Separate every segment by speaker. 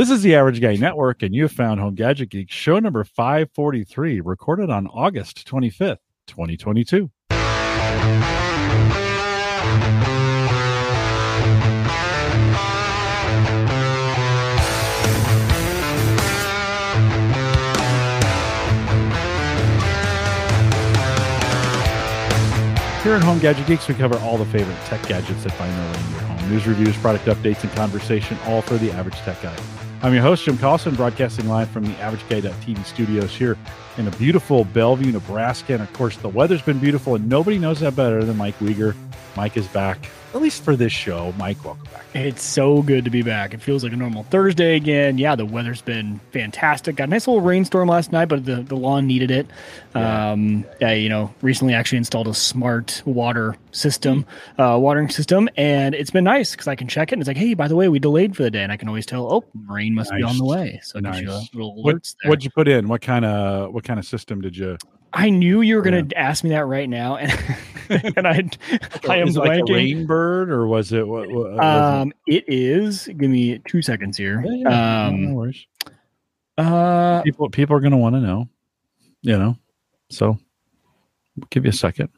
Speaker 1: This is the Average Guy Network, and you have found Home Gadget Geek show number 543, recorded on August 25th, 2022. Here at Home Gadget Geeks, we cover all the favorite tech gadgets that find their way in your home. News reviews, product updates, and conversation, all for the average tech guy. I'm your host, Jim Carlson, broadcasting live from the AverageGuy.tv studios here in a beautiful Bellevue, Nebraska. And of course, the weather's been beautiful, and nobody knows that better than Mike Wiegert. Mike is back, at least for this show. Mike, welcome back.
Speaker 2: It's so good to be back. It feels like a normal Thursday again. Yeah, the weather's been fantastic. Got a nice little rainstorm last night, but the, the lawn needed it.
Speaker 1: Yeah.
Speaker 2: Um, yeah, you know, recently actually installed a smart water system, uh, watering system, and it's been nice because I can check it. And it's like, hey, by the way, we delayed for the day, and I can always tell, oh, rain must be on the way. So it gives you a
Speaker 1: Nice.
Speaker 2: little
Speaker 1: What,
Speaker 2: alerts there.
Speaker 1: what'd you put in? What kind of what kind of system did you?
Speaker 2: I knew you were going to ask me that right now, and and I I am
Speaker 1: it like a
Speaker 2: blanking.
Speaker 1: rain or was it what? what was it-
Speaker 2: Um, it is. Give me two seconds here.
Speaker 1: Yeah, yeah, no
Speaker 2: Um,
Speaker 1: worries.
Speaker 2: uh,
Speaker 1: people people are going to want to know, you know. So, we'll give you a second.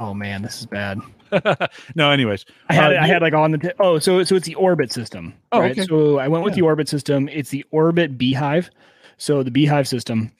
Speaker 2: oh man, this is bad.
Speaker 1: no, anyways,
Speaker 2: I had
Speaker 1: Uh,
Speaker 2: I had like on the t- oh so so it's the orbit system.
Speaker 1: Oh,
Speaker 2: right?
Speaker 1: okay.
Speaker 2: So I went with
Speaker 1: Yeah.
Speaker 2: the orbit system. It's the orbit B-hyve. So the B-hyve system.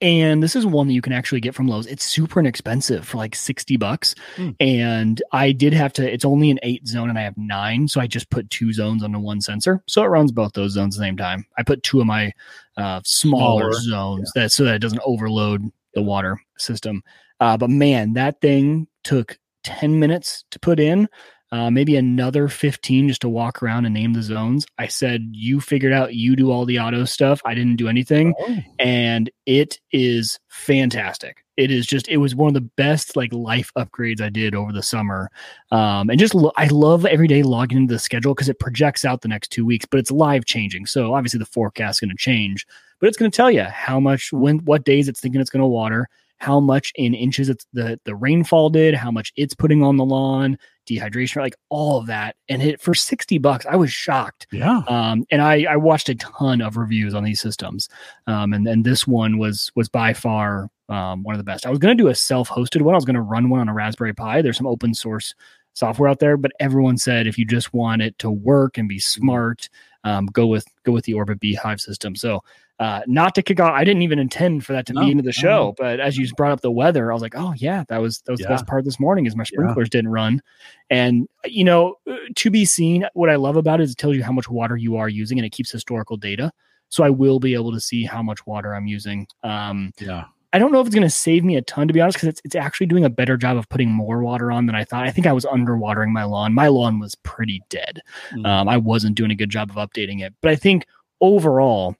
Speaker 2: And this is one that you can actually get from Lowe's. It's super inexpensive for like 60 bucks.
Speaker 1: Hmm.
Speaker 2: And I did have to, it's only an eight zone and I have nine. So I just put two zones onto one sensor. So it runs both those zones at the same time. I put two of my uh, smaller,
Speaker 1: Smaller,
Speaker 2: zones that so that it doesn't overload the water system. Uh, but man, that thing took 10 minutes to put in uh, maybe another 15 just to walk around and name the zones. I said, You figured out, you do all the auto stuff. I didn't do anything.
Speaker 1: Oh,
Speaker 2: And it is fantastic. It is just, it was one of the best like life upgrades I did over the summer. Um, and just, lo- I love every day logging into the schedule because it projects out the next two weeks, but it's live changing. So obviously the forecast is going to change, but it's going to tell you how much, when, what days it's thinking it's going to water, how much in inches it's the, the rainfall did, how much it's putting on the lawn, dehydration, like all of that. And it for 60 bucks, I was shocked.
Speaker 1: yeah.
Speaker 2: Um, and I, I watched a ton of reviews on these systems. Um, and then this one was, was by far, um, one of the best. I was going to do a self-hosted one. I was going to run one on a Raspberry Pi. There's some open source software out there, but everyone said, if you just want it to work and be smart, um, go with, go with the Orbit B-hyve system. So, uh, not to kick off, I didn't even intend for that to
Speaker 1: No,
Speaker 2: be into the show,
Speaker 1: no.
Speaker 2: but as you brought up the weather, I was like, oh yeah, that was that was
Speaker 1: Yeah.
Speaker 2: the best part this morning is my sprinklers didn't run, and you know, to be seen. What I love about it is it tells you how much water you are using, and it keeps historical data. So I will be able to see how much water I'm using. Um,
Speaker 1: Yeah.
Speaker 2: I don't know if it's going to save me a ton, to be honest, because it's, it's actually doing a better job of putting more water on than I thought. I think I was underwatering my lawn. My lawn was pretty dead.
Speaker 1: Mm.
Speaker 2: Um, I wasn't doing a good job of updating it. But I think overall,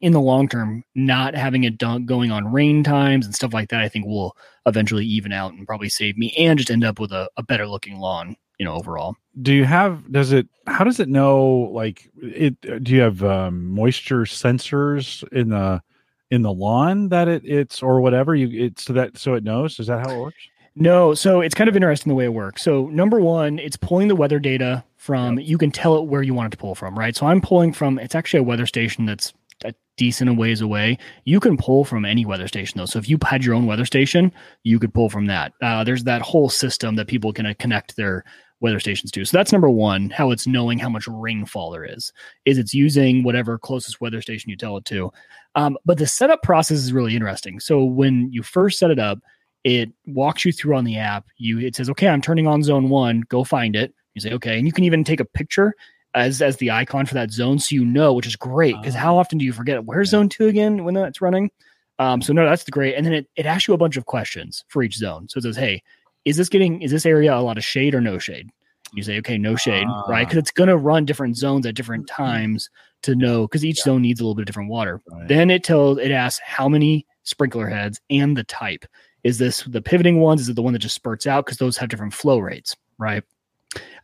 Speaker 2: in the long term, not having it done going on rain times and stuff like that, I think will eventually even out and probably save me and just end up with a, a better looking lawn, you know, overall.
Speaker 1: Do you have? Does it? How does it know? Like it? Do you have um, moisture sensors in the in the lawn that it it's or whatever you it's so that so it knows? Is that how it works?
Speaker 2: No, so it's kind of interesting the way it works. So number one, it's pulling the weather data from. You can tell it where you want it to pull from, right? So I'm pulling from. It's actually a weather station that's a decent a ways away. You can pull from any weather station though. So if you had your own weather station, you could pull from that. Uh, there's that whole system that people can uh, connect their weather stations to. So that's number one. How it's knowing how much rainfall there is is it's using whatever closest weather station you tell it to. Um, but the setup process is really interesting. So when you first set it up it walks you through on the app. You it says, okay, I'm turning on zone one. Go find it. You say, okay, and you can even take a picture as as the icon for that zone, so you know, which is great. Because how often do you forget where's zone two again when that's running? Um, so no, that's great. And then it it asks you a bunch of questions for each zone. So it says, hey, is this getting is this area a lot of shade or no shade? You say, okay, no shade, right? Because it's going to run different zones at different times to know because each zone needs a little bit of different water.
Speaker 1: Right.
Speaker 2: Then it tells it asks how many sprinkler heads and the type. Is this the pivoting ones? Is it the one that just spurts out? Because those have different flow rates, right?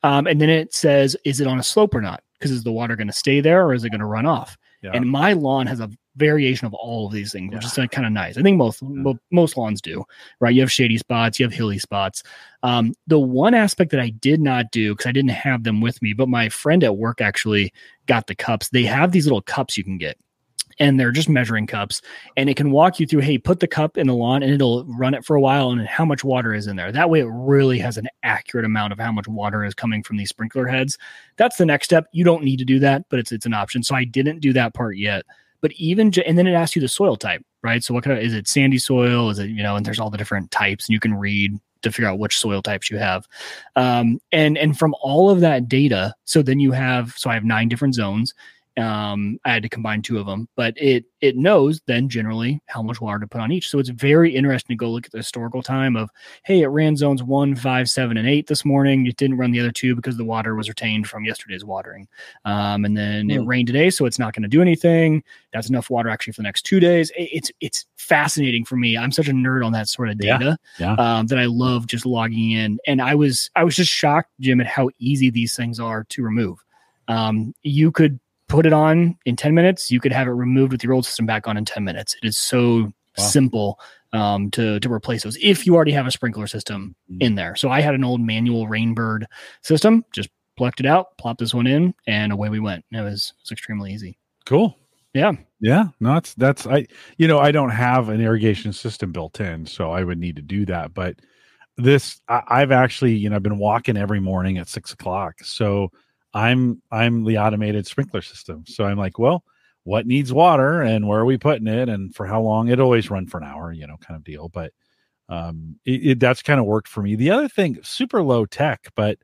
Speaker 2: Um, and then it says, is it on a slope or not? Because is the water going to stay there or is it going to run off?
Speaker 1: Yeah.
Speaker 2: And my lawn has a variation of all of these things, which is kind of nice. I think most mo- most lawns do, right? You have shady spots, you have hilly spots. Um, the one aspect that I did not do because I didn't have them with me, but my friend at work actually got the cups. They have these little cups you can get and they're just measuring cups and it can walk you through hey put the cup in the lawn and it'll run it for a while and how much water is in there that way it really has an accurate amount of how much water is coming from these sprinkler heads that's the next step you don't need to do that but it's it's an option so i didn't do that part yet but even and then it asks you the soil type right? So what kind of is it sandy soil? Is it you know and there's all the different types and you can read to figure out which soil types you have. Um, and and from all of that data so then you have so i have nine different zones um i had to combine two of them but it it knows then generally how much water to put on each. So it's very interesting to go look at the historical time of hey it ran zones one five seven and eight this morning. It didn't run the other two because the water was retained from yesterday's watering. Um and then it
Speaker 1: Hmm.
Speaker 2: rained today so it's not going to do anything. That's enough water actually for the next two days. It- it's it's fascinating for me. I'm such a nerd on that sort of
Speaker 1: Yeah,
Speaker 2: data
Speaker 1: yeah.
Speaker 2: um that i love just logging in. And i was i was just shocked jim at how easy these things are to remove. Um you could put it on in 10 minutes you could have it removed with your old system back on in 10 minutes it is so
Speaker 1: Wow.
Speaker 2: simple um, to to replace those if you already have a sprinkler system
Speaker 1: Mm.
Speaker 2: in there so i had an old manual Rain Bird system just plucked it out plopped this one in and away we went it was, it was extremely easy
Speaker 1: Cool.
Speaker 2: Yeah.
Speaker 1: Yeah. No, that's that's I you know, I don't have an irrigation system built in, so I would need to do that. But this I, I've actually, you know, I've been walking every morning at six o'clock. So I'm I'm the automated sprinkler system. So I'm like, well, what needs water and where are we putting it and for how long? It always run for an hour, you know, kind of deal. But um it, it that's kind of worked for me. The other thing, super low tech, but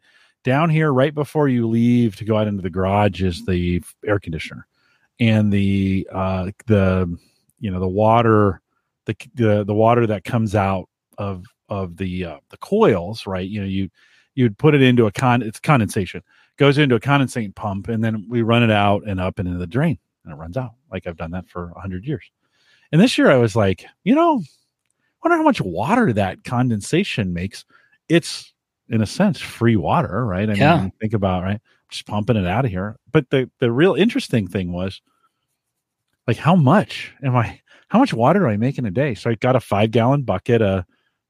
Speaker 1: down here right before you leave to go out into the garage is the air conditioner and the uh the you know the water the the, the water that comes out of of the uh, the coils right you know you you'd put it into a con it's condensation goes into a condensate pump and then we run it out and up and into the drain and it runs out like i've done that for 100 years. And this year i was like you know wonder how much water that condensation makes. It's in a sense free water right? I
Speaker 2: Yeah.
Speaker 1: mean think about right just pumping it out of here. But the the real interesting thing was like how much am i how much water do i make in a day? So i got a five gallon bucket uh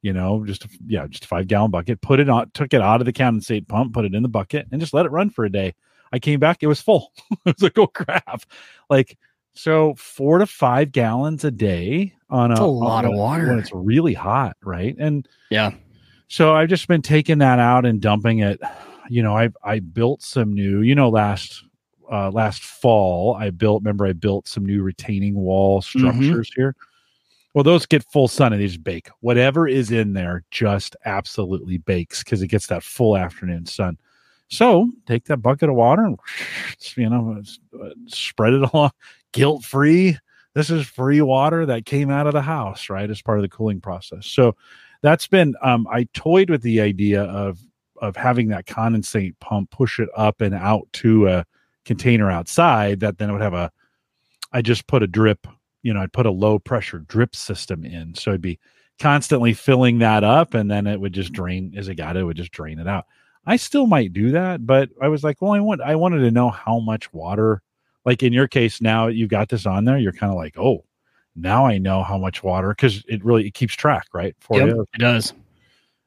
Speaker 1: you know just a, yeah just a five gallon bucket put it on took it out of the condensate pump put it in the bucket and just let it run for a day i came back it was full it was like oh crap like so four to five gallons a day on a,
Speaker 2: a lot
Speaker 1: on
Speaker 2: of water.
Speaker 1: when it's really hot right and
Speaker 2: yeah
Speaker 1: so I've just been taking that out and dumping it. You know, I I built some new. You know, last uh, last fall I built. Remember, I built some new retaining wall structures here. Well, those get full sun and they just bake. Whatever is in there just absolutely bakes because it gets that full afternoon sun. So take that bucket of water and you know uh, spread it along, guilt free. This is free water that came out of the house, right? As part of the cooling process. So that's been um i toyed with the idea of of having that condensate pump push it up and out to a container outside that then would have a i just put a drip you know i'd put a low pressure drip system in so I'd be constantly filling that up and then it would just drain as it got it, it would just drain it out i still might do that but i was like well i want i wanted to know how much water like in your case now you've got this on there you're kind of like oh now I know how much water because it really it keeps track, right? For
Speaker 2: Yep,
Speaker 1: you.
Speaker 2: it does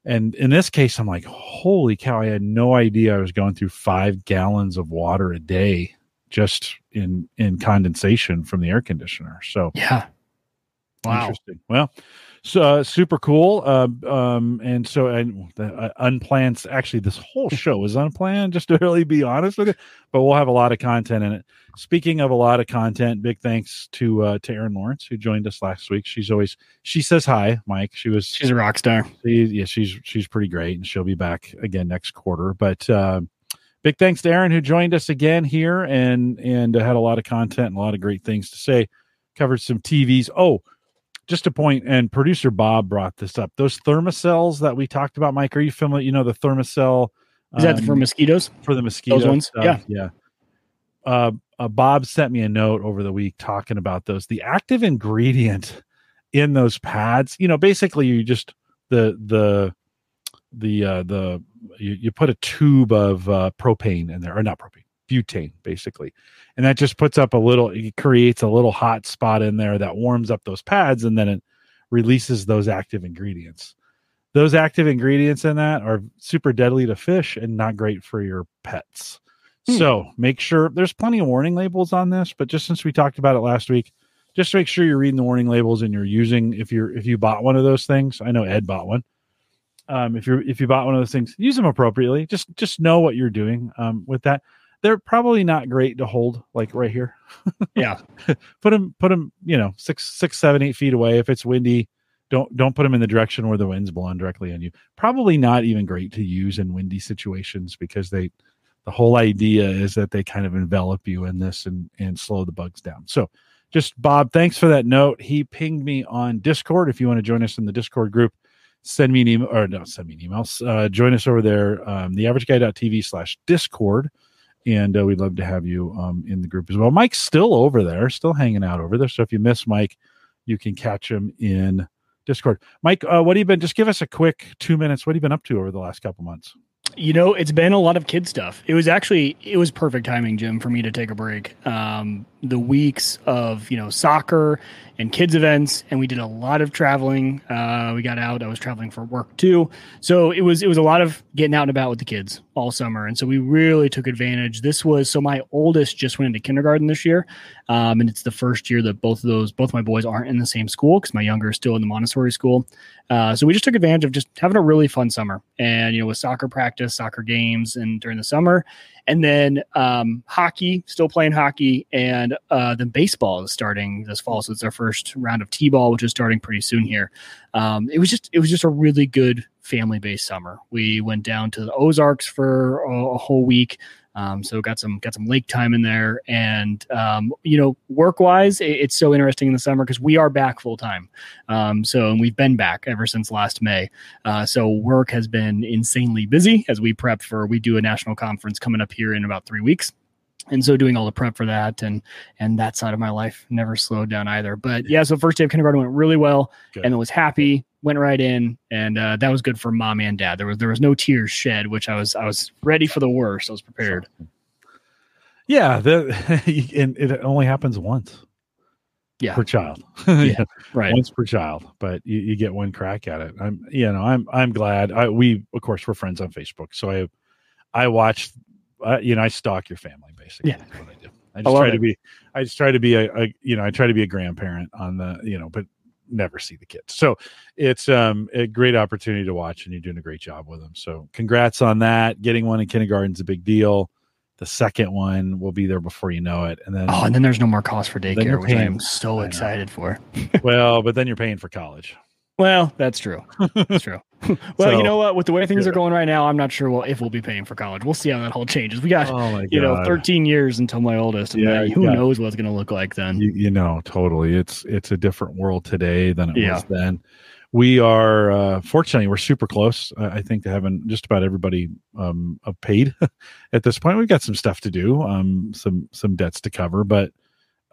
Speaker 1: And in this case, I'm like, holy cow! I had no idea I was going through five gallons of water a day just in in condensation from the air conditioner. So
Speaker 2: yeah wow
Speaker 1: Interesting. Well, so uh, super cool. Uh, um, and so and the uh, unplanned. Actually, this whole show is unplanned. Just to really be honest with you, but we'll have a lot of content in it. Speaking of a lot of content, big thanks to uh, to Erin Lawrence who joined us last week. She's always she says hi, Mike. She was
Speaker 2: she's a rock star
Speaker 1: she, yeah, she's she's pretty great, and she'll be back again next quarter. But uh, big thanks to Erin who joined us again here and and uh, had a lot of content and a lot of great things to say. Covered some TVs. Oh, just a point, and producer Bob brought this up. Those Thermacells that we talked about, Mike. Are you familiar? You know the Thermacell.
Speaker 2: is that
Speaker 1: um,
Speaker 2: for mosquitoes
Speaker 1: for the mosquito
Speaker 2: ones?
Speaker 1: stuff.
Speaker 2: Yeah.
Speaker 1: yeah. Uh, uh, Bob sent me a note over the week talking about those. The active ingredient in those pads, you know, basically you just the the the uh, the you, you put a tube of uh, propane in there, or not propane, butane basically. And that just puts up a little it creates a little hot spot in there that warms up those pads and then it releases those active ingredients. Those active ingredients in that are super deadly to fish and not great for your pets.
Speaker 2: Hmm.
Speaker 1: so make sure there's plenty of warning labels on this but just since we talked about it last week just make sure you're reading the warning labels and you're using if you're if you bought one of those things i know ed bought one um, if you're if you bought one of those things use them appropriately. Just just know what you're doing um, with that. They're probably not great to hold like right here.
Speaker 2: Yeah.
Speaker 1: put them put them you know six six seven eight feet away. If it's windy don't don't put them in the direction where the wind's blowing directly on you. Probably not even great to use in windy situations because they the whole idea is that they kind of envelop you in this and and slow the bugs down. So just bob thanks for that note. He pinged me on discord if you want to join us in the discord group send me an email or no send me an email uh, join us over there um, the average guy.tv slash discord and uh, we'd love to have you um, in the group as well. Mike's still over there still hanging out over there so if you miss mike you can catch him in discord. Mike uh, what have you been just give us a quick two minutes what have you been up to over the last couple months
Speaker 2: You know, it's been a lot of kid stuff. It was actually it was perfect timing, Jim, for me to take a break. Um, the weeks of you know soccer and kids events, and we did a lot of traveling. Uh, we got out. I was traveling for work too, so it was it was a lot of getting out and about with the kids all summer, and so we really took advantage. This was so my oldest just went into kindergarten this year, um, and it's the first year that both of those both my boys aren't in the same school because my younger is still in the Montessori school. Uh, so we just took advantage of just having a really fun summer, and you know with soccer practice, soccer games, and during the summer, and then um, hockey, still playing hockey, and uh, then baseball is starting this fall. So it's our first round of t-ball, which is starting pretty soon here. Um, it was just it was just a really good family-based summer. We went down to the Ozarks for a, a whole week. Um, so got some got some lake time in there, and um, you know, work wise, it, it's so interesting in the summer because we are back full time. Um, so and we've been back ever since last May. Uh, so work has been insanely busy as we prep for we do a national conference coming up here in about three weeks. And so doing all the prep for that and and that side of my life never slowed down either. But yeah, so first day of kindergarten went really well
Speaker 1: Good.
Speaker 2: and was happy, went right in, and uh, that was good for mom and dad. There was there was no tears shed, which I was I was ready for the worst. I was prepared.
Speaker 1: yeah the and it only happens once
Speaker 2: Yeah.
Speaker 1: per child
Speaker 2: Yeah. Right.
Speaker 1: once per child but you, you get one crack at it i'm you know i'm i'm glad i we of course we're friends on facebook so i i watch uh, you know i stalk your family basically
Speaker 2: Yeah.
Speaker 1: That's what i do i
Speaker 2: I
Speaker 1: just
Speaker 2: love
Speaker 1: try to be i just try to be a, a you know i try to be a grandparent on the you know but never see the kids so it's um a great opportunity to watch and you're doing a great job with them so congrats on that getting one in kindergarten's a big deal the second one will be there before you know it and then
Speaker 2: Oh, and then there's no more cost for daycare, which I am so
Speaker 1: I
Speaker 2: excited for.
Speaker 1: well but then you're paying for college
Speaker 2: Well, that's true. That's true. well,
Speaker 1: So-
Speaker 2: you know what? With the way things
Speaker 1: Yeah.
Speaker 2: are going right now, I'm not sure well, if we'll be paying for college. We'll see how that whole changes. We got
Speaker 1: oh
Speaker 2: you know 13 years until my oldest, and
Speaker 1: Yeah,
Speaker 2: who knows what it's going to look like then.
Speaker 1: you, you know totally it's it's a different world today than it
Speaker 2: Yeah.
Speaker 1: was then we are uh fortunately we're super close uh, i think to having just about everybody um uh, paid at this point we've got some stuff to do um some some debts to cover but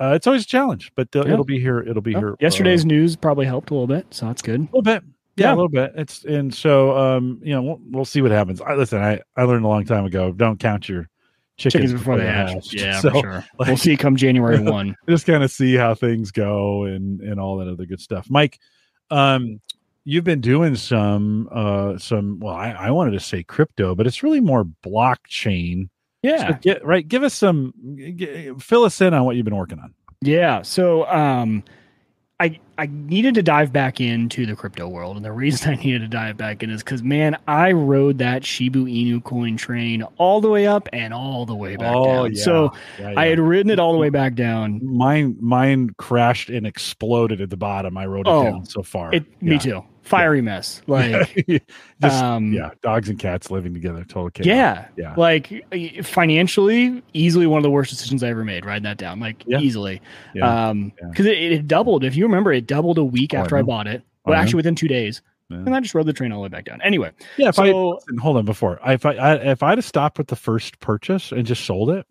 Speaker 1: uh it's always a challenge but uh,
Speaker 2: Yeah.
Speaker 1: it'll be here it'll be
Speaker 2: Well,
Speaker 1: here
Speaker 2: Yesterday's
Speaker 1: uh,
Speaker 2: news probably helped a little bit, so that's good.
Speaker 1: a little bit yeah,
Speaker 2: Yeah.
Speaker 1: a little bit it's and so um you know we'll, we'll see what happens i listen i i learned a long time ago don't count your chickens,
Speaker 2: Chickens before they hatch. Yeah,
Speaker 1: so
Speaker 2: for sure.
Speaker 1: like-
Speaker 2: we'll see come January 1.
Speaker 1: just kind of see how things go and and all that other good stuff mike um you've been doing some uh some well i, I wanted to say crypto but it's really more blockchain
Speaker 2: Yeah.
Speaker 1: so get right give us some g- fill us in on what you've been working on
Speaker 2: Yeah. So um I I needed to dive back into the crypto world. And the reason I needed to dive back in is because man, I rode that Shiba Inu coin train all the way up and all the way back oh, down. So
Speaker 1: Yeah,
Speaker 2: I had ridden it all the way back down.
Speaker 1: mine mine crashed and exploded at the bottom i rode it
Speaker 2: Oh,
Speaker 1: down so far
Speaker 2: It me too. Fiery mess. Like
Speaker 1: just
Speaker 2: um
Speaker 1: yeah dogs and cats living together total chaos
Speaker 2: yeah.
Speaker 1: yeah
Speaker 2: Like financially, easily one of the worst decisions I ever made, riding that down. Like
Speaker 1: Yeah.
Speaker 2: easily.
Speaker 1: Yeah.
Speaker 2: Um
Speaker 1: Yeah.
Speaker 2: because it, it doubled. If you remember, it doubled a week
Speaker 1: Oh, I
Speaker 2: after I,
Speaker 1: know.
Speaker 2: bought it.
Speaker 1: I
Speaker 2: Well, actually within two days.
Speaker 1: Yeah.
Speaker 2: And I just rode the train all the way back down. Anyway,
Speaker 1: Yeah, if
Speaker 2: so
Speaker 1: listen, hold on before I, if I, I if I'd have stopped with the first purchase and just sold it,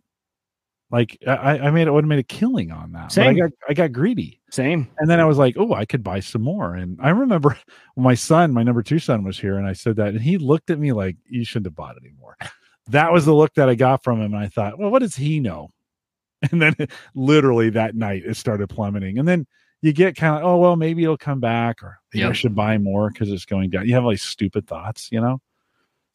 Speaker 1: like I, I made it would have made a killing on that. But I
Speaker 2: Same.
Speaker 1: got I got greedy,
Speaker 2: same.
Speaker 1: and then I was like, oh, I could buy some more. And I remember my son, my number two son, was here, and I said that, and he looked at me like, you shouldn't have bought anymore. that was the look that I got from him. And I thought, well, what does he know? And then literally that night it started plummeting. And then you get kind of, oh, well, maybe it'll come back or maybe I should buy more because it's going down. You have like stupid thoughts, you know?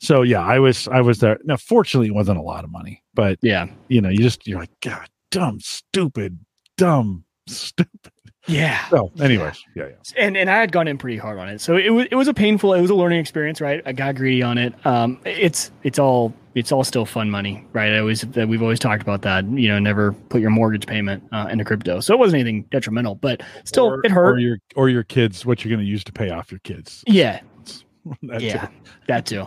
Speaker 1: So yeah, I was, I was there. Now, fortunately, it wasn't a lot of money, but
Speaker 2: Yeah.
Speaker 1: you know, you just, you're like, God, dumb, stupid, dumb, stupid.
Speaker 2: Yeah.
Speaker 1: So, anyways, yeah, yeah.
Speaker 2: and and I had gone in pretty hard on it, so it was it was a painful, it was a learning experience, right? I got greedy on it. Um, it's it's all it's all still fun money, right? I always that we've always talked about that. You know, never put your mortgage payment uh, into crypto, so it wasn't anything detrimental, but still,
Speaker 1: Or-
Speaker 2: it hurt.
Speaker 1: Or your, or your kids, what you're going to use to pay off your kids.
Speaker 2: yeah,
Speaker 1: That's
Speaker 2: yeah,
Speaker 1: it.
Speaker 2: that too.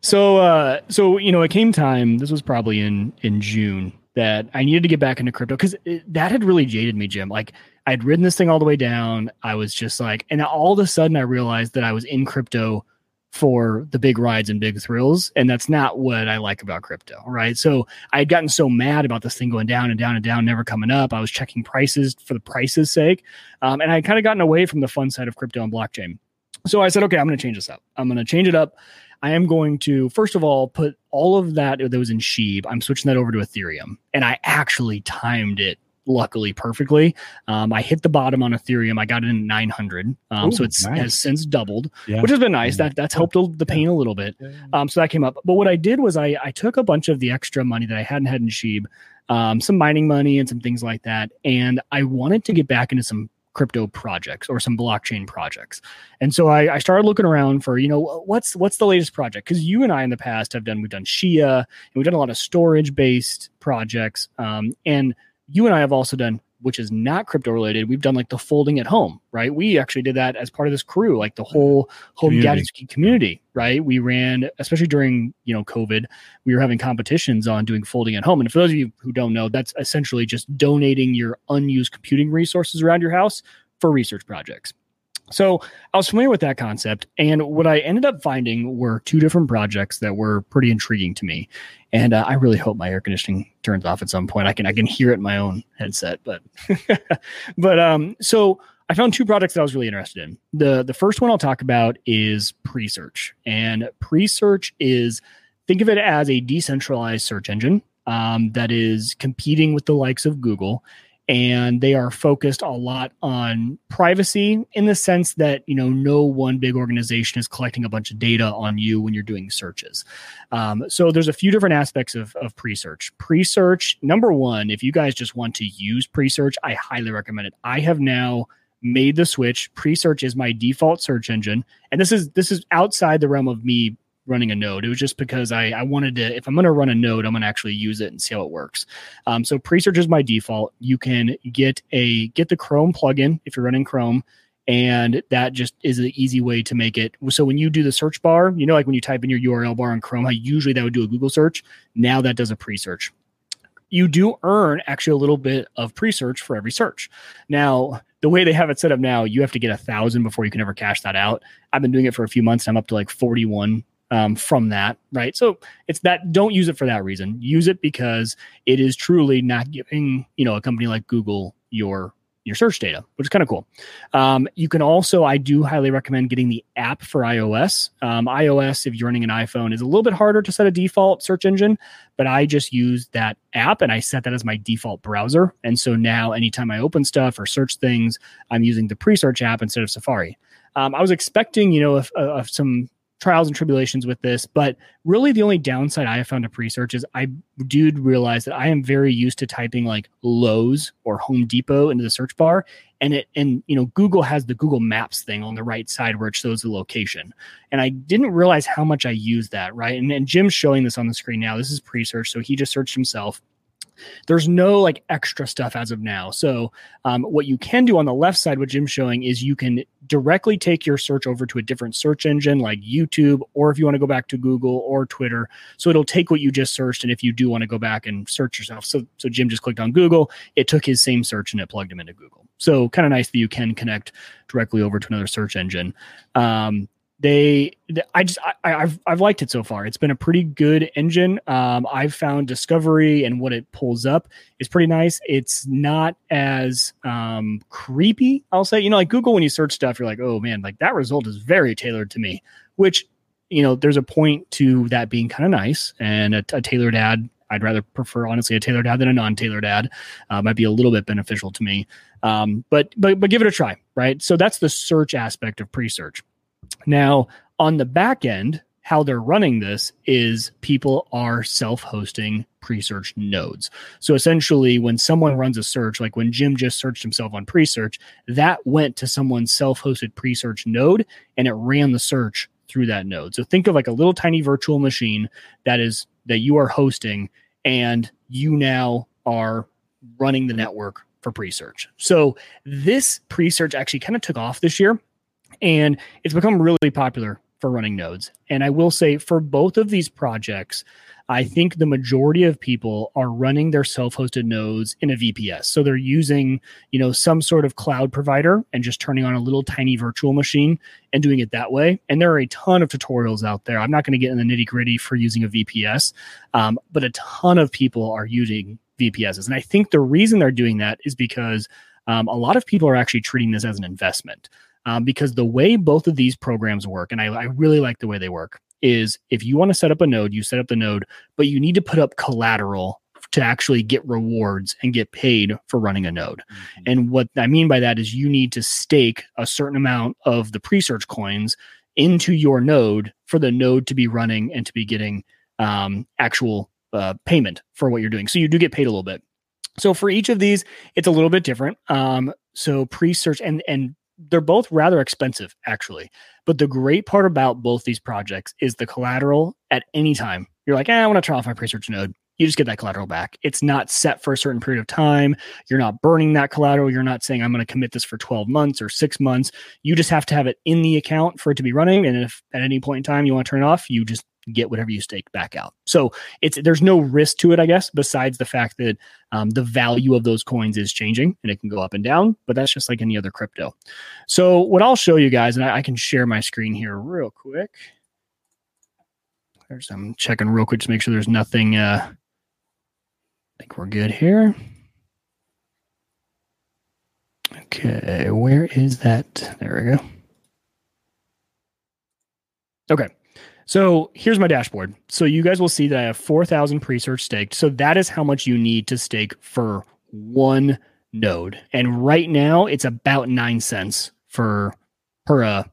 Speaker 2: So, uh, so you know, it came time. This was probably in in June that I needed to get back into crypto because that had really jaded me, Jim. Like I'd ridden this thing all the way down. I was just like, and all of a sudden I realized that I was in crypto for the big rides and big thrills, and that's not what I like about crypto, right? So I had gotten so mad about this thing going down and down and down, never coming up. I was checking prices for the prices' sake, um, and I had kind of gotten away from the fun side of crypto and blockchain. So I said, okay, I'm going to change this up. I'm going to change it up. I am going to, first of all, put all of that that was in Sheeb. I'm switching that over to Ethereum. And I actually timed it luckily perfectly. Um, I hit the bottom on Ethereum. I got it in 900. Um, so
Speaker 1: Ooh,
Speaker 2: it's
Speaker 1: nice.
Speaker 2: has since doubled,
Speaker 1: Yeah.
Speaker 2: which has been nice.
Speaker 1: Yeah.
Speaker 2: That that's helped the pain a little bit. Um, so that came up. But what I did was I, I took a bunch of the extra money that I hadn't had in Sheeb, um, some mining money and some things like that. And I wanted to get back into some crypto projects or some blockchain projects. And so I, I started looking around for, you know, what's what's the latest project? Because you and I in the past have done, we've done Chia and we've done a lot of storage based projects. Um, and you and I have also done, which is not crypto related. We've done like the folding at home, right? We actually did that as part of this crew, like the whole home
Speaker 1: Community.
Speaker 2: gadgets community, right? We ran, especially during you know COVID, we were having competitions on doing folding at home. And for those of you who don't know, that's essentially just donating your unused computing resources around your house for research projects. So I was familiar with that concept, and what I ended up finding were two different projects that were pretty intriguing to me. And uh, I really hope my air conditioning turns off at some point. I can I can hear it in my own headset, but but um, so I found two projects that I was really interested in. the The first one I'll talk about is Presearch, and Presearch is think of it as a decentralized search engine um, that is competing with the likes of Google and they are focused a lot on privacy in the sense that you know no one big organization is collecting a bunch of data on you when you're doing searches. Um, so there's a few different aspects of, of pre-search. Pre-search number one if you guys just want to use pre-search i highly recommend it. I have now made the switch. Pre-search is my default search engine. And this is this is outside the realm of me running a node it was just because i, I wanted to if i'm going to run a node i'm going to actually use it and see how it works um, so pre-search is my default. You can get a get the Chrome plugin if you're running Chrome, and that just is an easy way to make it. So when you do the search bar, you know, like when you type in your URL bar on Chrome, how usually that would do a Google search. Now that does a pre-search. You do earn actually a little bit of pre-search for every search. Now, the way they have it set up now, you have to get a thousand before you can ever cash that out. I've been doing it for a few months. And I'm up to like 41 um, from that, right? So it's that don't use it for that reason. Use it because it is truly not giving you know a company like Google your your search data, which is kind of cool. Um, you can also, I do highly recommend getting the app for iOS. Um, iOS, if you're running an iPhone, is a little bit harder to set a default search engine, but I just use that app and I set that as my default browser. And so now, anytime I open stuff or search things, I'm using the pre-search app instead of Safari. Um, I was expecting, you know, if, uh, of some trials and tribulations with this, but really the only downside I have found to pre-search is I do realize that I am very used to typing like Lowe's or Home Depot into the search bar, and it and you know Google has the Google Maps thing on the right side where it shows the location, and I didn't realize how much I use that right. And, and Jim's showing this on the screen now. This is pre-search, so he just searched himself. There's no like extra stuff as of now. So um, what you can do on the left side, what Jim's showing, is you can directly take your search over to a different search engine like YouTube, or if you want to go back to Google or Twitter. So it'll take what you just searched, and if you do want to go back and search yourself, so so Jim just clicked on Google, it took his same search and it plugged him into Google. So kind of nice that you can connect directly over to another search engine. Um, they i just I, i've i've liked it so far it's been a pretty good engine um i've found discovery and what it pulls up is pretty nice it's not as um creepy i'll say you know like google when you search stuff you're like oh man like that result is very tailored to me which you know, there's a point to that being kind of nice and a, a, tailored ad. I'd rather prefer honestly a tailored ad than a non-tailored ad. Uh, might be a little bit beneficial to me, um, but but but give it a try, right? So that's the search aspect of pre-search. Now on the back end, how they're running this is people are self-hosting pre-search nodes. So essentially when someone runs a search like when Jim just searched himself on pre-search, that went to someone's self-hosted pre-search node and it ran the search through that node. So think of like a little tiny virtual machine that is that you are hosting and you now are running the network for pre-search. So this pre-search actually kind of took off this year and it's become really popular for running nodes. And I will say for both of these projects, I think the majority of people are running their self-hosted nodes in a VPS. So they're using, you know, some sort of cloud provider and just turning on a little tiny virtual machine and doing it that way. And there are a ton of tutorials out there. I'm not going to get in the nitty gritty for using a VPS, um, but a ton of people are using VPSs. And I think the reason they're doing that is because um, a lot of people are actually treating this as an investment um, because the way both of these programs work, and I, I really like the way they work, is if you want to set up a node, you set up the node, but you need to put up collateral to actually get rewards and get paid for running a node. Mm-hmm. And what I mean by that is you need to stake a certain amount of the pre-search coins into your node for the node to be running and to be getting um, actual uh, payment for what you're doing. So you do get paid a little bit. So for each of these, it's a little bit different. Um, so pre-search and and they're both rather expensive actually. But the great part about both these projects is the collateral at any time. You're like eh, i want to turn off my pre-search node. You just get that collateral back. It's not set for a certain period of time. You're not burning that collateral. You're not saying i'm going to commit this for 12 months or six months. You just have to have it in the account for it to be running. And if at any point in time you want to turn it off you just get whatever you stake back out. So it's there's no risk to it, I guess, besides the fact that um, the value of those coins is changing and it can go up and down. But that's just like any other crypto. So what I'll show you guys, and I, I can share my screen here real quick. There's I'm checking real quick to make sure there's nothing. Uh, I think we're good here. Okay, where is that? There we go. Okay. So here's my dashboard. So you guys will see that I have 4,000 pre-search staked. So that is how much you need to stake for one node. And right now it's about nine cents for per uh,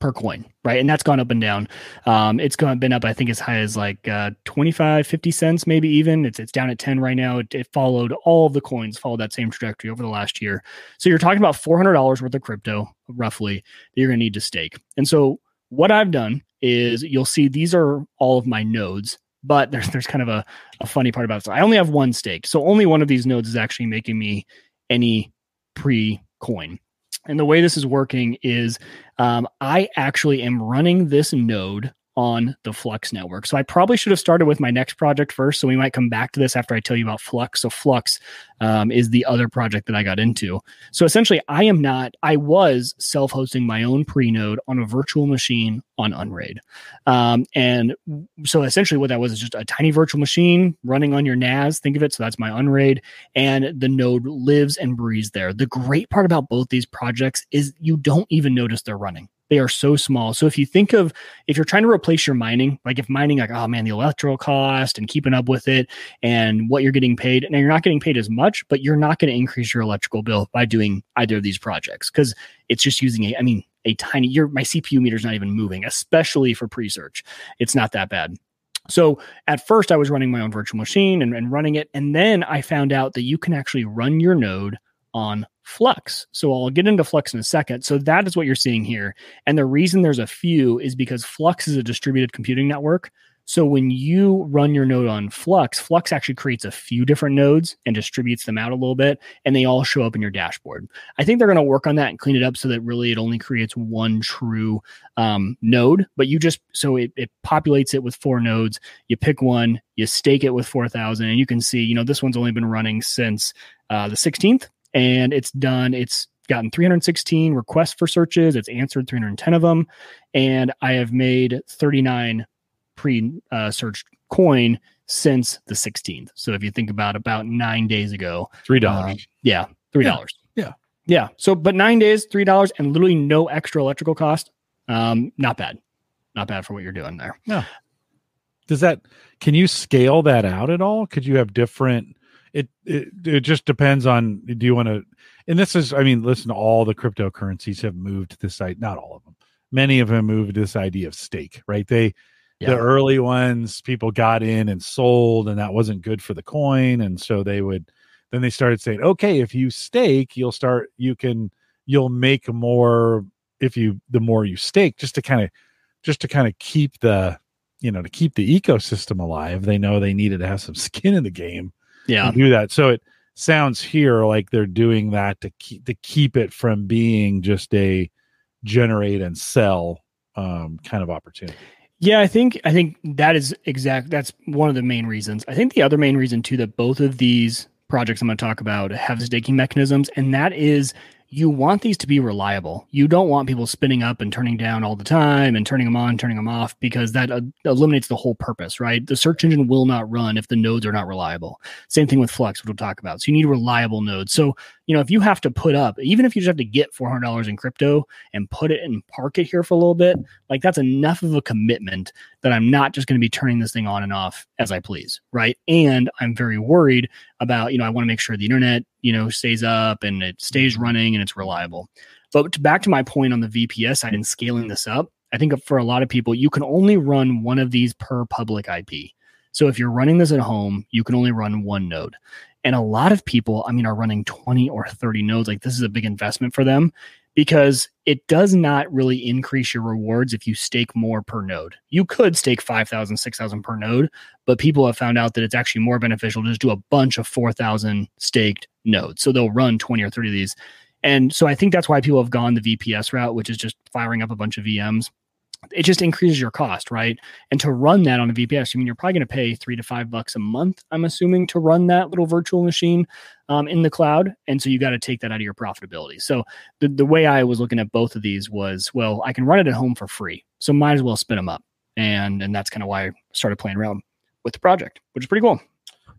Speaker 2: per coin, right? And that's gone up and down. Um, it's gone been up, I think, as high as like uh, 25, 50 cents, maybe even. It's it's down at 10 right now. It, it followed all of the coins, followed that same trajectory over the last year. So you're talking about $400 worth of crypto, roughly, that you're going to need to stake. And so what I've done is you'll see these are all of my nodes, but there's there's kind of a, a funny part about it. So I only have one stake. So only one of these nodes is actually making me any pre coin. And the way this is working is um, I actually am running this node on the Flux network. So I probably should have started with my next project first. So we might come back to this after I tell you about Flux. So Flux um, is the other project that I got into. So essentially, I am not, I was self hosting my own pre node on a virtual machine on Unraid. Um, and so essentially, what that was is just a tiny virtual machine running on your NAS. Think of it. So that's my Unraid. And the node lives and breathes there. The great part about both these projects is you don't even notice they're running. They are so small. So if you think of if you're trying to replace your mining, like if mining, like oh man, the electrical cost and keeping up with it and what you're getting paid, now you're not getting paid as much, but you're not going to increase your electrical bill by doing either of these projects because it's just using a, I mean, a tiny. Your my CPU meter is not even moving, especially for pre-search. It's not that bad. So at first, I was running my own virtual machine and, and running it, and then I found out that you can actually run your node on Flux. So I'll get into Flux in a second. So that is what you're seeing here. And the reason there's a few is because Flux is a distributed computing network. So when you run your node on Flux, Flux actually creates a few different nodes and distributes them out a little bit, and they all show up in your dashboard. I think they're going to work on that and clean it up so that really it only creates one true um, node. But you just so it, it populates it with four nodes. You pick one, you stake it with four thousand, and you can see, you know, this one's only been running since uh, the 16th and it's done. It's gotten 316 requests for searches. It's answered 310 of them, and I have made 39 pre-search uh, coin since the 16th. So if you think about about nine days ago,
Speaker 1: three dollars.
Speaker 2: Uh, yeah, three dollars.
Speaker 1: Yeah. yeah,
Speaker 2: yeah. So, but nine days, three dollars, and literally no extra electrical cost. Um, not bad. not bad for what you're doing there.
Speaker 1: No. Does that can you scale that out at all? Could you have different it it, it just depends on do you want to and this is I mean listen all the cryptocurrencies have moved to this site not all of them. Many of them moved to this idea of stake, right? They yeah. the early ones people got in and sold and that wasn't good for the coin and so they would then they started saying okay if you stake you'll start you can you'll make more if you the more you stake just to kind of just to kind of keep the you know to keep the ecosystem alive they know they needed to have some skin in the game
Speaker 2: yeah
Speaker 1: do that so it sounds here like they're doing that to keep to keep it from being just a generate and sell um, kind of opportunity
Speaker 2: yeah, I think I think that is exact. That's one of the main reasons. I think the other main reason too that both of these projects I'm going to talk about have staking mechanisms, and that is you want these to be reliable. You don't want people spinning up and turning down all the time and turning them on, turning them off because that uh, eliminates the whole purpose, right? The search engine will not run if the nodes are not reliable. Same thing with Flux, which we'll talk about. So you need reliable nodes. So, you know, if you have to put up, even if you just have to get $400 in crypto and put it and park it here for a little bit, like that's enough of a commitment that I'm not just going to be turning this thing on and off as I please, right? And I'm very worried about, you know, I want to make sure the internet you know stays up and it stays running and it's reliable. But back to my point on the vps side and scaling this up i think for a lot of people you can only run one of these per public ip so if you're running this at home you can only run one node and a lot of people i mean are running 20 or 30 nodes like this is a big investment for them because it does not really increase your rewards if you stake more per node. You could stake 5,000, 6,000 per node, but people have found out that it's actually more beneficial to just do a bunch of 4,000 staked nodes. So they'll run 20 or 30 of these. And so I think that's why people have gone the VPS route, which is just firing up a bunch of VMs it just increases your cost, right? And to run that on a VPS, I mean, you're probably going to pay three to five bucks a month, I'm assuming, to run that little virtual machine um, in the cloud. And so you got to take that out of your profitability. So the, the way I was looking at both of these was, well, I can run it at home for free. So might as well spin them up. And, and that's kind of why I started playing around with the project, which is pretty cool.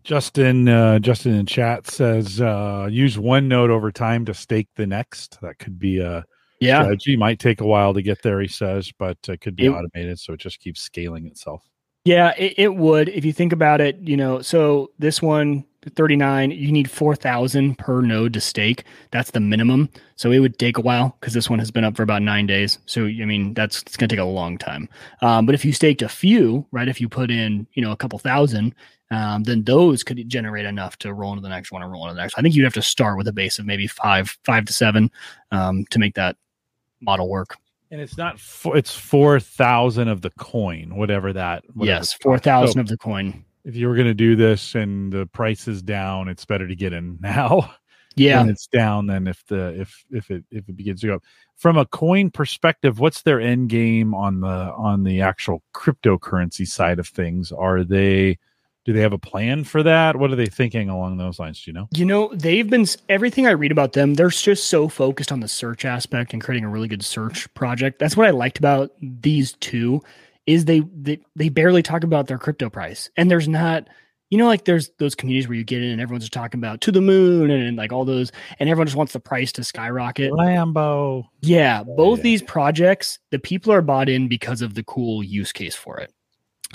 Speaker 1: Justin, uh, Justin in chat says, uh, use one node over time to stake the next. That could be a,
Speaker 2: yeah.
Speaker 1: strategy. Might take a while to get there, he says, but it could be it, automated. So it just keeps scaling itself.
Speaker 2: Yeah, it, it, would. If you think about it, you know, so this one, 39, you need 4,000 per node to stake. That's the minimum. So it would take a while because this one has been up for about nine days. So, I mean, that's it's going to take a long time. Um, but if you staked a few, right, if you put in, you know, a couple thousand, um, then those could generate enough to roll into the next one and roll into the next. I think you'd have to start with a base of maybe five, five to seven um, to make that model work.
Speaker 1: And it's not four, it's four thousand of the coin, whatever that. Whatever
Speaker 2: yes, four thousand so of the coin.
Speaker 1: If you were going to do this and the price is down, it's better to get in now.
Speaker 2: Yeah, And
Speaker 1: it's down than if the if if it if it begins to go up. From a coin perspective, what's their end game on the on the actual cryptocurrency side of things? Are they do they have a plan for that? What are they thinking along those lines? Do you know?
Speaker 2: You know, they've been everything I read about them, they're just so focused on the search aspect and creating a really good search project. That's what I liked about these two is they they, they barely talk about their crypto price. And there's not you know, like there's those communities where you get in and everyone's just talking about to the moon and, and like all those, and everyone just wants the price to skyrocket.
Speaker 1: Lambo.
Speaker 2: Yeah. Both yeah. these projects, the people are bought in because of the cool use case for it.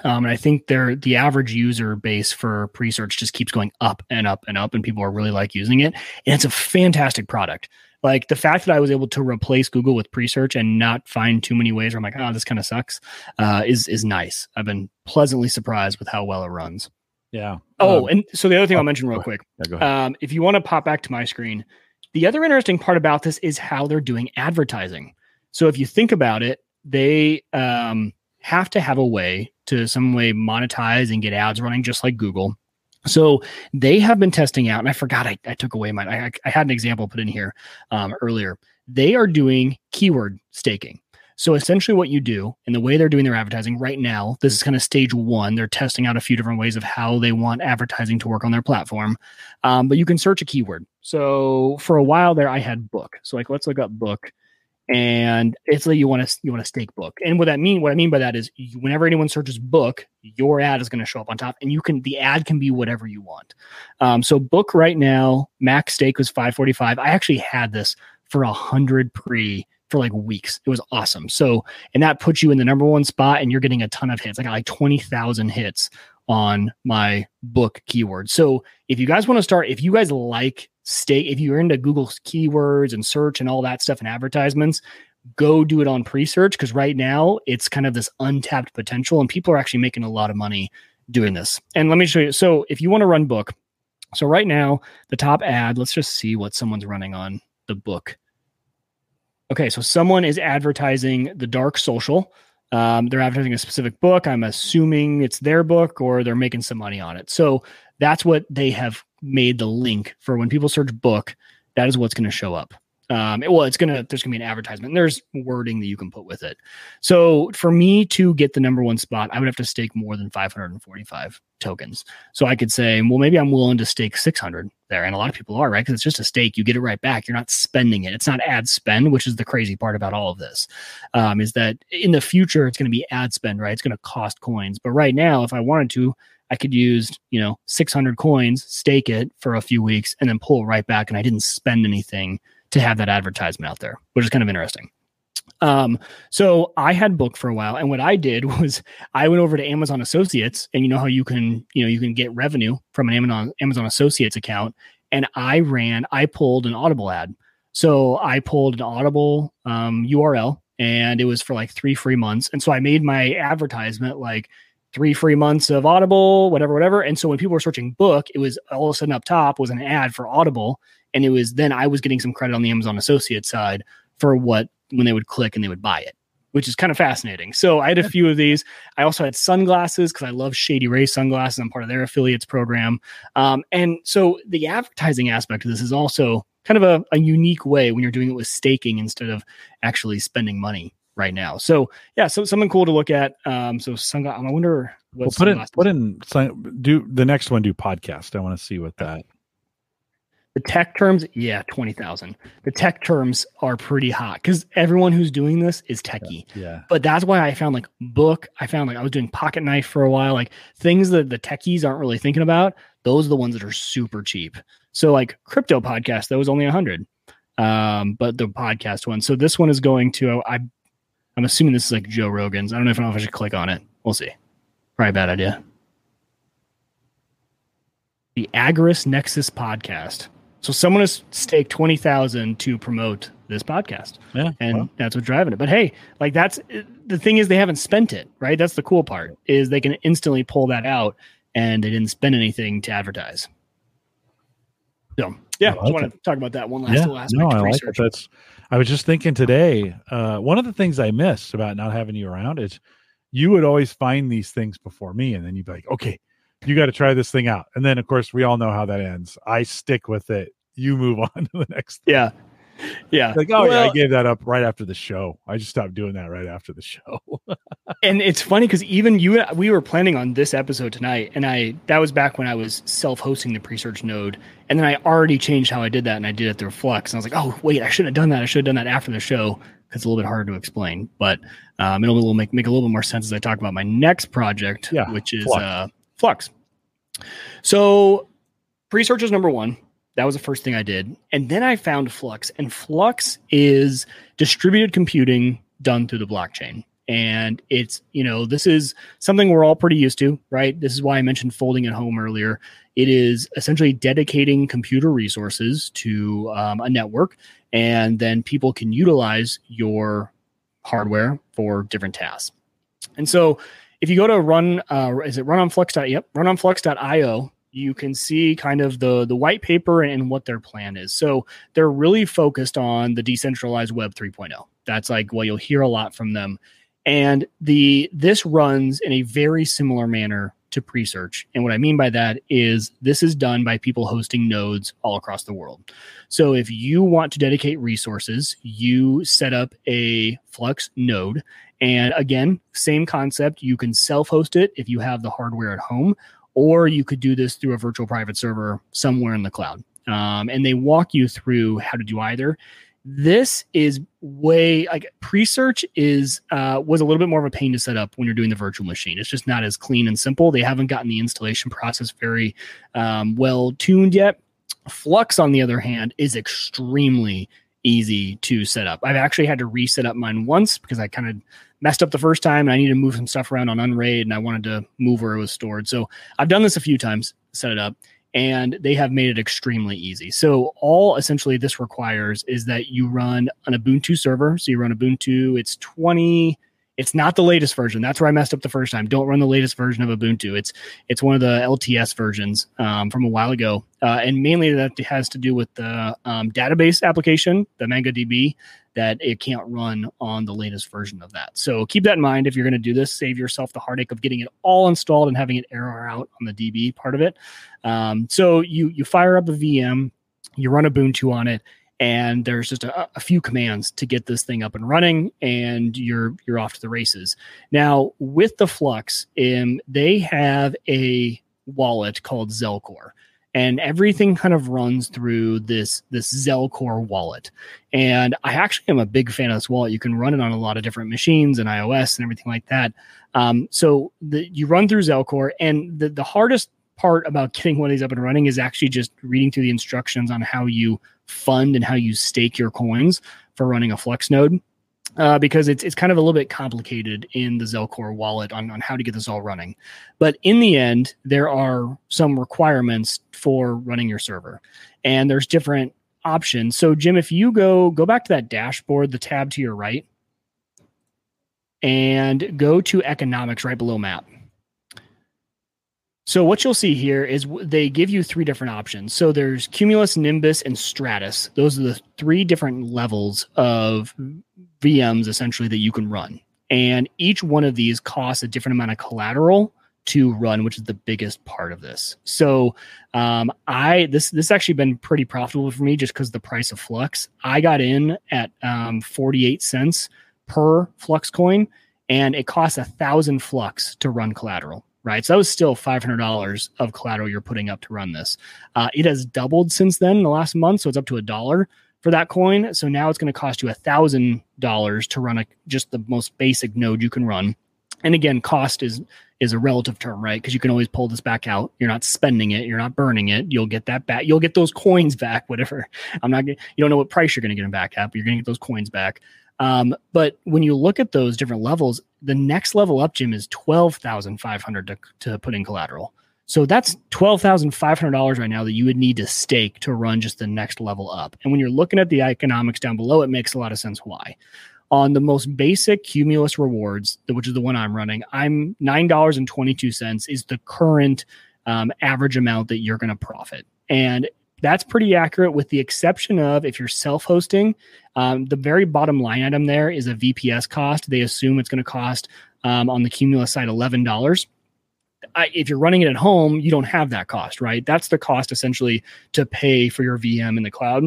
Speaker 2: Um, and I think they're the average user base for pre-search just keeps going up and up and up, and people are really like using it. And it's a fantastic product. Like the fact that I was able to replace Google with pre-search and not find too many ways where I'm like, oh, this kind of sucks, uh, is is nice. I've been pleasantly surprised with how well it runs.
Speaker 1: Yeah.
Speaker 2: Oh, um, and so the other thing oh, I'll mention real quick. Yeah, um, if you want to pop back to my screen, the other interesting part about this is how they're doing advertising. So if you think about it, they um, have to have a way to some way monetize and get ads running just like Google. So they have been testing out, and I forgot I, I took away mine. I, I, had an example put in here um, earlier. They are doing keyword staking. So essentially, what you do and the way they're doing their advertising right now, this is kind of stage one. They're testing out a few different ways of how they want advertising to work on their platform. Um, but you can search a keyword. So for a while there, I had book. So like, let's look up book and it's like you want to you want to stake book and what that mean what i mean by that is whenever anyone searches book your ad is going to show up on top and you can the ad can be whatever you want um, so book right now max stake was 545 i actually had this for a hundred pre for like weeks. It was awesome. So, and that puts you in the number one spot and you're getting a ton of hits. I got like 20,000 hits on my book keyword. So, if you guys want to start, if you guys like stake, if you're into Google keywords and search and all that stuff and advertisements, go do it on pre-search because right now it's kind of this untapped potential and people are actually making a lot of money doing this. And let me show you. So, if you want to run book, so right now the top ad, let's just see what someone's running on the book. Okay, so someone is advertising the dark social. Um, they're advertising a specific book. I'm assuming it's their book or they're making some money on it. So that's what they have made the link for when people search book. That is what's going to show up. Um, it, well, it's gonna there's gonna be an advertisement. There's wording that you can put with it. So for me to get the number one spot, I would have to stake more than 545 tokens. So I could say, well, maybe I'm willing to stake 600 there, and a lot of people are right because it's just a stake. You get it right back. You're not spending it. It's not ad spend, which is the crazy part about all of this. Um, is that in the future it's going to be ad spend, right? It's going to cost coins, but right now, if I wanted to, I could use, you know, 600 coins, stake it for a few weeks, and then pull right back, and I didn't spend anything to have that advertisement out there, which is kind of interesting. Um, so I had book for a while, and what I did was I went over to Amazon Associates, and you know how you can, you know, you can get revenue from an Amazon Amazon Associates account, and I ran, I pulled an Audible ad. So I pulled an Audible um, URL, and it was for like three free months, and so I made my advertisement like three free months of Audible, whatever, whatever. And so when people were searching book, it was all of a sudden up top was an ad for Audible. And it was then I was getting some credit on the Amazon associate side for what when they would click and they would buy it, which is kind of fascinating. So I had a few of these. I also had sunglasses because I love Shady Ray sunglasses. I'm part of their affiliates program. Um, and so the advertising aspect of this is also kind of a, a unique way when you're doing it with staking instead of actually spending money right now. So yeah, so something cool to look at. Um, so sunglasses. I wonder
Speaker 1: what well, put in put in do the next one do podcast. I want to see what that
Speaker 2: the tech terms, yeah, 20,000. The tech terms are pretty hot because everyone who's doing this is techie.
Speaker 1: Yeah, yeah,
Speaker 2: But that's why I found like book. I found like I was doing pocket knife for a while, like things that the techies aren't really thinking about. Those are the ones that are super cheap. So like crypto podcast, that was only a hundred. Um, but the podcast one. So this one is going to, I, I'm assuming this is like Joe Rogan's. I don't know if I, know if I should click on it. We'll see. Probably a bad idea. The Agorist Nexus podcast. So someone has staked twenty thousand to promote this podcast.
Speaker 1: Yeah,
Speaker 2: and that's what's driving it. But hey, like that's the thing is they haven't spent it, right? That's the cool part is they can instantly pull that out, and they didn't spend anything to advertise. So yeah, I, like want to talk about that one last
Speaker 1: yeah,
Speaker 2: little aspect.
Speaker 1: No, I like it. That's. I was just thinking today. Uh, one of the things I miss about not having you around is you would always find these things before me, and then you'd be like, okay. You got to try this thing out. And then, of course, we all know how that ends. I stick with it you move on to the next.
Speaker 2: Thing. Yeah. Yeah.
Speaker 1: Like, oh, well, yeah, I gave that up right after the show. I just stopped doing that right after the show.
Speaker 2: and it's funny because even you, we were planning on this episode tonight, and I, that was back when I was self hosting the Presearch node. And then I already changed how I did that, and I did it through Flux. And I was like, oh, wait, I shouldn't have done that. I should have done that after the show because it's a little bit harder to explain. But um, it'll make, make a little bit more sense as I talk about my next project, yeah, which is Flux. Uh, Flux. So, Presearch is number one that was the first thing I did. And then I found Flux, and Flux is distributed computing done through the blockchain. And it's, you know, this is something we're all pretty used to, right? This is why I mentioned folding at home earlier. It is essentially dedicating computer resources to um, a network, and then people can utilize your hardware for different tasks. And so if you go to run, uh, is it run on flux? Yep, run on flux.io you can see kind of the the white paper and what their plan is. So they're really focused on the decentralized web 3.0. That's like what you'll hear a lot from them. And the this runs in a very similar manner to Presearch. And what I mean by that is this is done by people hosting nodes all across the world. So if you want to dedicate resources, you set up a Flux node and again, same concept. You can self host it if you have the hardware at home, or you could do this through a virtual private server somewhere in the cloud. Um, and they walk you through how to do either. This is way like Presearch is uh, was a little bit more of a pain to set up when you're doing the virtual machine. It's just not as clean and simple. They haven't gotten the installation process very um, well tuned yet. Flux, on the other hand, is extremely easy to set up. I've actually had to reset up mine once because I kind of messed up the first time and I needed to move some stuff around on Unraid and I wanted to move where it was stored. So I've done this a few times, set it up, and they have made it extremely easy. So all essentially this requires is that you run an Ubuntu server. So you run Ubuntu, it's 20 it's not the latest version. That's where I messed up the first time. Don't run the latest version of Ubuntu. It's it's one of the LTS versions um, from a while ago, uh, and mainly that has to do with the um, database application, the MongoDB, that it can't run on the latest version of that. So keep that in mind if you're going to do this. Save yourself the heartache of getting it all installed and having it error out on the DB part of it. Um, so you you fire up a VM, you run Ubuntu on it and there's just a, a, few commands to get this thing up and running and you're you're off to the races now with the flux um, they have a wallet called zelcore and everything kind of runs through this this zelcore wallet. And i actually am a big fan of this wallet. You can run it on a lot of different machines and ios and everything like that. Um, so the, you run through zelcore and the, the hardest part about getting one of these up and running is actually just reading through the instructions on how you fund and how you stake your coins for running a Flux node. Uh, because it's it's kind of a little bit complicated in the Zelcore wallet on, on how to get this all running. But in the end, there are some requirements for running your server, and there's different options. So, Jim, if you go go back to that dashboard, the tab to your right, and go to economics right below map. So what you'll see here is they give you three different options. So there's Cumulus, Nimbus, and Stratus. Those are the three different levels of VMs essentially that you can run. And each one of these costs a different amount of collateral to run, which is the biggest part of this. So um, I this this actually been pretty profitable for me just because the price of Flux. I got in at um, 48 cents per Flux coin, and it costs a thousand Flux to run collateral right? So that was still $500 of collateral you're putting up to run this. Uh, it has doubled since then in the last month, so it's up to a dollar for that coin. So now it's going to cost you a thousand dollars to run a just the most basic node you can run. And again, cost is is a relative term, right? Because you can always pull this back out. You're not spending it. You're not burning it. You'll get that back. You'll get those coins back. Whatever. I'm not. You don't know what price you're going to get them back at, but you're going to get those coins back. Um, but when you look at those different levels, the next level up, Jim, is twelve thousand five hundred to to put in collateral. So that's twelve thousand five hundred dollars right now that you would need to stake to run just the next level up. And when you're looking at the economics down below, it makes a lot of sense why. On the most basic cumulus rewards, which is the one I'm running, I'm nine dollars and twenty two cents is the current um, average amount that you're going to profit. And that's pretty accurate with the exception of if you're self-hosting um, the very bottom line item there is a vps cost they assume it's going to cost um, on the cumulus side $11 I, if you're running it at home you don't have that cost right? That's the cost essentially to pay for your vm in the cloud.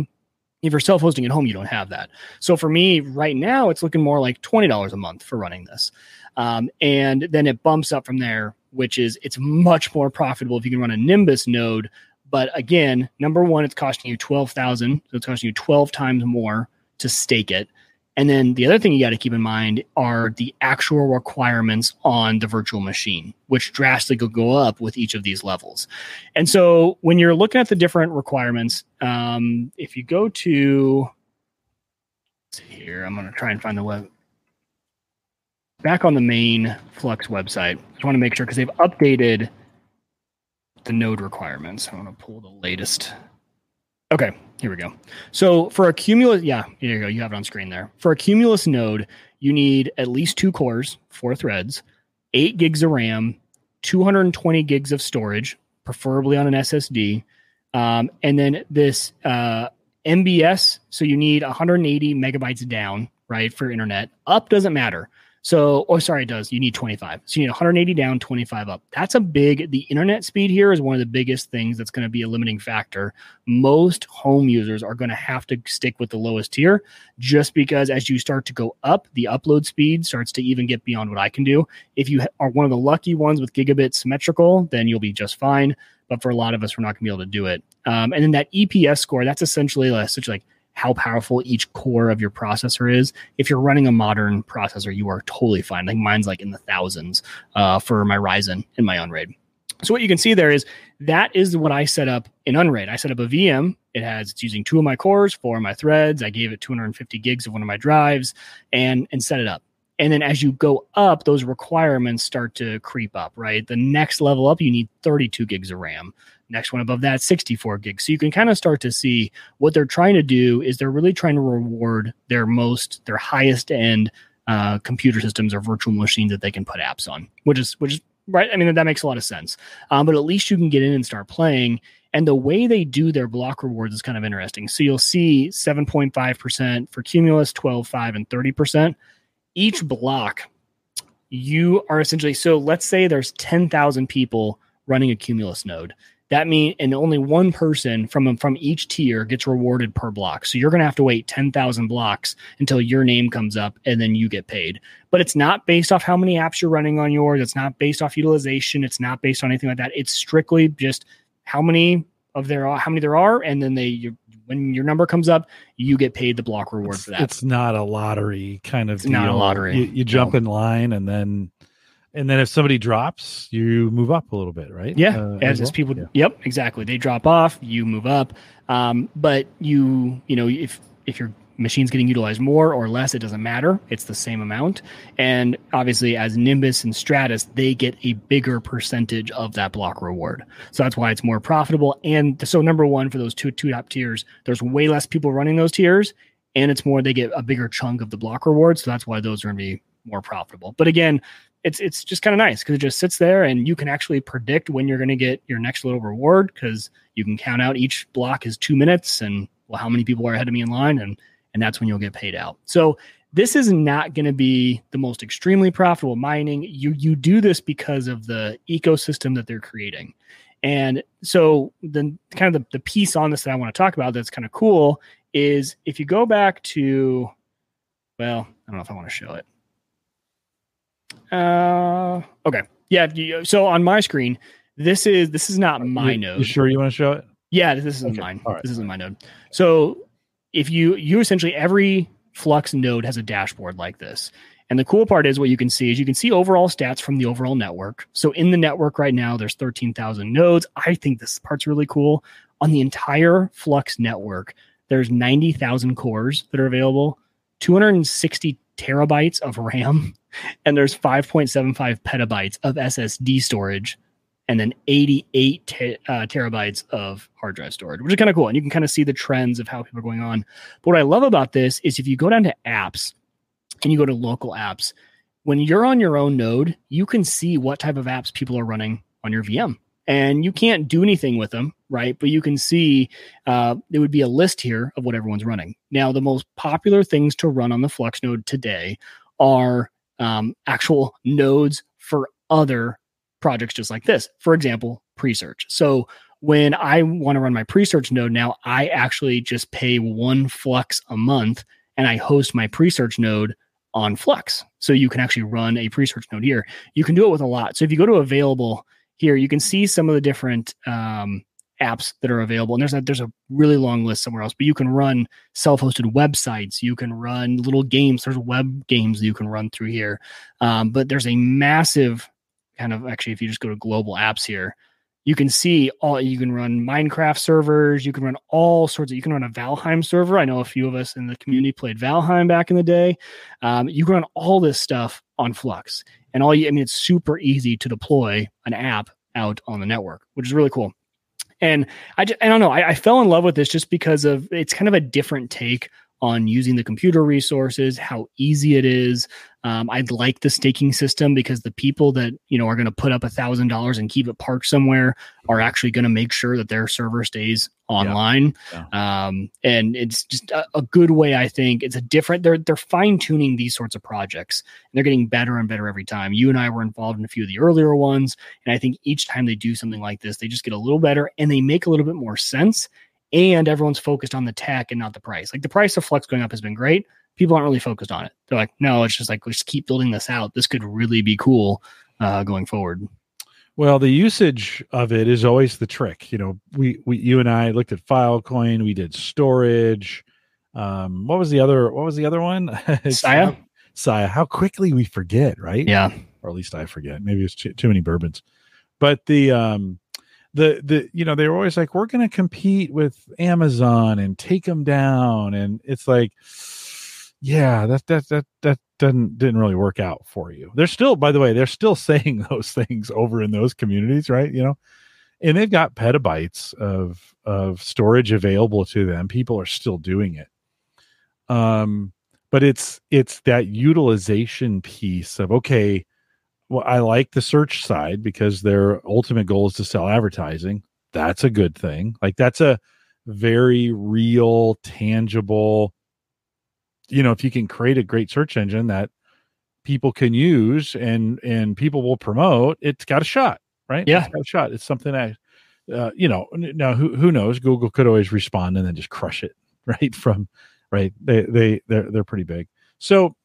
Speaker 2: If you're self-hosting at home you don't have that. So for me right now it's looking more like $20 a month for running this. Um, and then it bumps up from there which is it's much more profitable if you can run a nimbus node. But again, number one, it's costing you twelve thousand, so it's costing you twelve times more to stake it. And then the other thing you got to keep in mind are the actual requirements on the virtual machine, which drastically go up with each of these levels. And so when you're looking at the different requirements, um, if you go to here, I'm going to try and find the web back on the main Flux website. I just want to make sure because they've updated the node requirements. I want to pull the latest. Okay, here we go. So for a cumulus, yeah, here you go. You have it on screen there. For a cumulus node, you need at least two cores, four threads, eight gigs of RAM, 220 gigs of storage, preferably on an SSD, um, and then this uh, MBS. So you need 180 megabytes down, right, for internet. Up doesn't matter. So, oh, sorry, it does. You need 25. So you need 180 down, 25 up. That's a big, the internet speed here is one of the biggest things that's going to be a limiting factor. Most home users are going to have to stick with the lowest tier just because as you start to go up, the upload speed starts to even get beyond what I can do. If you are one of the lucky ones with gigabit symmetrical, then you'll be just fine. But for a lot of us, we're not going to be able to do it. Um, and then that EPS score, that's essentially such like how powerful each core of your processor is. If you're running a modern processor, you are totally fine. Like mine's like in the thousands uh, for my Ryzen and my Unraid. So what you can see there is that is what I set up in Unraid. I set up a VM. It has it's using two of my cores, four of my threads. I gave it 250 gigs of one of my drives, and and set it up. And then as you go up, those requirements start to creep up. Right, the next level up, you need 32 gigs of RAM. Next one above that, 64 gigs. So you can kind of start to see what they're trying to do is they're really trying to reward their most, their highest end uh, computer systems or virtual machines that they can put apps on, which is which is right. I mean that makes a lot of sense. Um, but at least you can get in and start playing. And the way they do their block rewards is kind of interesting. So you'll see 7.5% for Cumulus, 12, 5, and 30%. Each block, you are essentially so let's say there's 10,000 people running a Cumulus node that means and only one person from from each tier gets rewarded per block. So you're going to have to wait 10,000 blocks until your name comes up and then you get paid. But it's not based off how many apps you're running on yours. It's not based off utilization. It's not based on anything like that. It's strictly just how many of there are how many there are and then they you, when your number comes up you get paid the block reward
Speaker 1: it's,
Speaker 2: for that.
Speaker 1: it's not a lottery kind of
Speaker 2: It's not a lottery.
Speaker 1: you, you jump
Speaker 2: No.
Speaker 1: in line and then and then if somebody drops you move up a little bit right
Speaker 2: Yeah,
Speaker 1: Uh,
Speaker 2: as,
Speaker 1: well?
Speaker 2: as people.
Speaker 1: Yeah.
Speaker 2: Yep, exactly. They drop off, you move up. Um, but you, you know, if if your machine's getting utilized more or less, it doesn't matter. It's the same amount. And obviously, as Nimbus and Stratus, they get a bigger percentage of that block reward. So that's why it's more profitable. And so number one for those two two top tiers, there's way less people running those tiers, and it's more they get a bigger chunk of the block reward. So that's why those are going to be more profitable. But again, it's it's just kind of nice because it just sits there and you can actually predict when you're going to get your next little reward because you can count out each block is two minutes and well how many people are ahead of me in line and and that's when you'll get paid out. So this is not going to be the most extremely profitable mining. You you do this because of the ecosystem that they're creating. And so the kind of the, the piece on this that I want to talk about that's kind of cool is if you go back to well, I don't know if I want to show it. Uh, okay. Yeah. you- So on my screen, this is this is not my
Speaker 1: you,
Speaker 2: node.
Speaker 1: you sure you want to show it
Speaker 2: Yeah, this isn't
Speaker 1: Okay,
Speaker 2: mine.
Speaker 1: right.
Speaker 2: This isn't my node. So if you you essentially every Flux node has a dashboard like this. And the cool part is what you can see is you can see overall stats from the overall network. So in the network right now, there's 13,000 nodes. I think this part's really cool. On the entire Flux network, there's 90,000 cores that are available, 260 terabytes of RAM, and there's 5.75 petabytes of SSD storage and then 88 te- uh, terabytes of hard drive storage, which is kind of cool. And you can kind of see the trends of how people are going on. But what I love about this is if you go down to apps and you go to local apps, when you're on your own node, you can see what type of apps people are running on your VM. And you can't do anything with them, right? But you can see uh, there would be a list here of what everyone's running. Now, the most popular things to run on the Flux node today are um, actual nodes for other projects just like this. For example, Presearch. So when I want to run my Presearch node now, I actually just pay one flux a month and I host my Presearch node on Flux. So you can actually run a Presearch node here. You can do it with a lot. So if you go to available here, you can see some of the different um, apps that are available. And there's a there's a really long list somewhere else, but you can run self-hosted websites. You can run little games. There's web games that you can run through here. Um, but there's a massive kind of actually, if you just go to global apps here, you can see all you can run Minecraft servers, you can run all sorts of you can run a Valheim server. I know a few of us in the community played Valheim back in the day. Um, you can run all this stuff on Flux. And all you I mean it's super easy to deploy an app out on the network, which is really cool. And I, just, I don't know, I, I fell in love with this just because of it's kind of a different take on using the computer resources, how easy it is. Um, I'd like the staking system because the people that you know are going to put up a thousand dollars and keep it parked somewhere are actually going to make sure that their server stays online. Um, and it's just a, a good way, I think. It's a different. They're they're fine tuning these sorts of projects. And they're getting better and better every time. You and I were involved in a few of the earlier ones, and I think each time they do something like this, they just get a little better and they make a little bit more sense and everyone's focused on the tech and not the price. Like the price of Flux going up has been great. People aren't really focused on it. They're like, no, it's just like let's keep building this out. This could really be cool uh, going forward.
Speaker 1: Well, the usage of it is always the trick. You know, we, we you and I looked at Filecoin, we did storage. Um, what was the other what was the other one?
Speaker 2: Saya?
Speaker 1: Saya. How quickly we forget, right?
Speaker 2: Yeah,
Speaker 1: Or at least I forget. Maybe it's too, too many bourbons. but the um the the you know they were always like we're going to compete with Amazon and take them down and it's like yeah that that that that didn't didn't really work out for you. They're still by the way they're still saying those things over in those communities, right? You know. And they've got petabytes of of storage available to them. People are still doing it. Um but it's it's that utilization piece of okay, well, I like the search side because their ultimate goal is to sell advertising. That's a good thing. Like that's a very real, tangible. You know, if you can create a great search engine that people can use and and people will promote, it's got a shot, right?
Speaker 2: Yeah,
Speaker 1: it's got a shot. It's something that, uh, you know, now who who knows? Google could always respond and then just crush it, right? From right, they they they're they're pretty big. So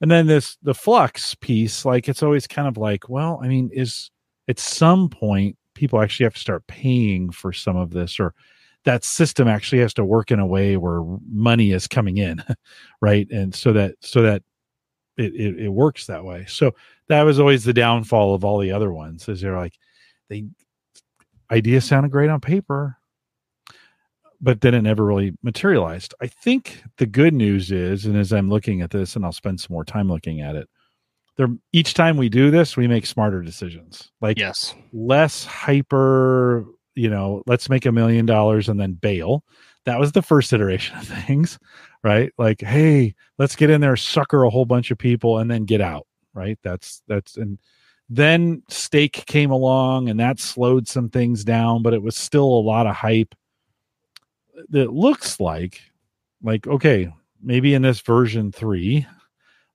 Speaker 1: and then this the flux piece like it's always kind of like well i mean is at some point people actually have to start paying for some of this or that system actually has to work in a way where money is coming in right? And so that so that it, it, it works that way. So that was always the downfall of all the other ones is they're like they ideas sounded great on paper but then it never really materialized. I think the good news is, and as I'm looking at this, and I'll spend some more time looking at it, there each time we do this, we make smarter decisions. Like
Speaker 2: yes,
Speaker 1: less hyper, you know, let's make a million dollars and then bail. That was the first iteration of things, right? Like, hey, let's get in there, sucker a whole bunch of people, and then get out. Right. That's that's and then stake came along and that slowed some things down, but it was still a lot of hype that looks like like okay maybe in this version 3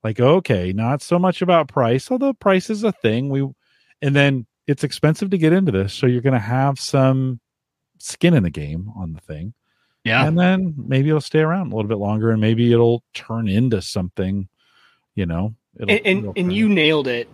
Speaker 1: like okay not so much about price although price is a thing. We and then it's expensive to get into this so you're going to have some skin in the game on the thing.
Speaker 2: Yeah.
Speaker 1: And then maybe it'll stay around a little bit longer and maybe it'll turn into something you know?
Speaker 2: And and, and you nailed it.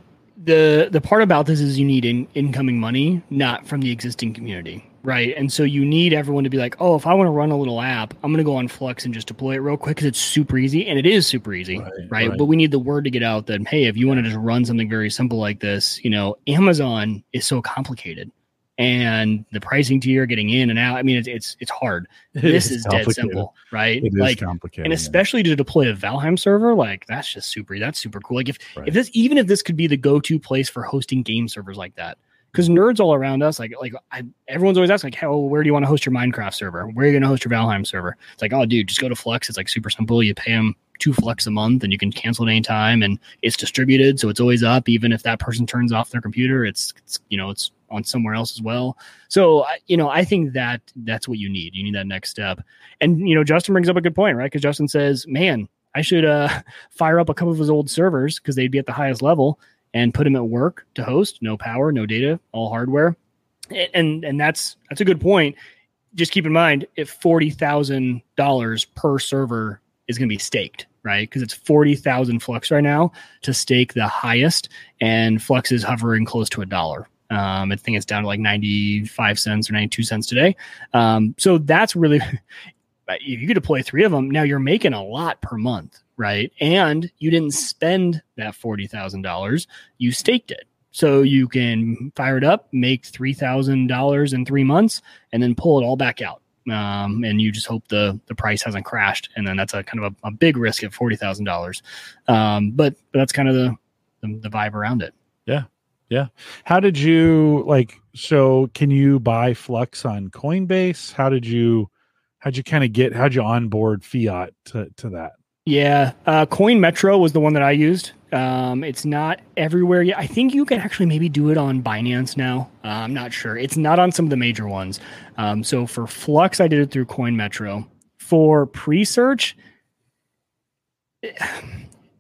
Speaker 2: The the part about this is you need in, incoming money not from the existing community right and so you need everyone to be like oh if i want to run a little app i'm going to go on flux and just deploy it real quick because it's super easy and it is super easy right, right? right, but we need the word to get out that hey if you want to just run something very simple like this you know amazon is so complicated and the pricing tier getting in and out. I mean, it's it's, it's hard. This is, is dead simple, right?
Speaker 1: It
Speaker 2: like,
Speaker 1: complicated,
Speaker 2: and especially to deploy a Valheim server, like that's just super. That's super cool. Like if right. if this even if this could be the go to place for hosting game servers like that, because nerds all around us, like like I, everyone's always asking, like, "How where do you want to host your Minecraft server? Where are you going to host your Valheim server?" It's like, oh, dude, just go to Flux. It's like super simple. You pay them two Flux a month, and you can cancel at any time, and it's distributed, so it's always up. Even if that person turns off their computer, it's, it's you know it's on somewhere else as well. So you know, I think that that's what you need. You need that next step. And you know, Justin brings up a good point, right? Because Justin says, "Man, I should uh, fire up a couple of his old servers because they'd be at the highest level." And put them at work to host. No power, no data, all hardware. And and that's that's a good point. Just keep in mind if forty thousand dollars per server is going to be staked, right? Because it's forty thousand Flux right now to stake the highest, and Flux is hovering close to a dollar. Um, I think it's down to like 95 cents or 92 cents today. Um, so that's really, if you could deploy three of them, now you're making a lot per month, right? And you didn't spend that $40,000, you staked it. So you can fire it up, make $3,000 in three months, and then pull it all back out. Um, and you just hope the the price hasn't crashed, and then that's a kind of a, a big risk at forty thousand um, dollars. But but that's kind of the, the the vibe around it.
Speaker 1: Yeah, yeah. How did you like? So can you buy Flux on Coinbase? How did you? How'd you kind of get? How'd you onboard Fiat to to that?
Speaker 2: Yeah, uh, CoinMetro was the one that I used. Um, it's not everywhere yet. I think you can actually maybe do it on Binance now. Uh, I'm not sure. It's not on some of the major ones. Um, so for Flux, I did it through CoinMetro. For Presearch,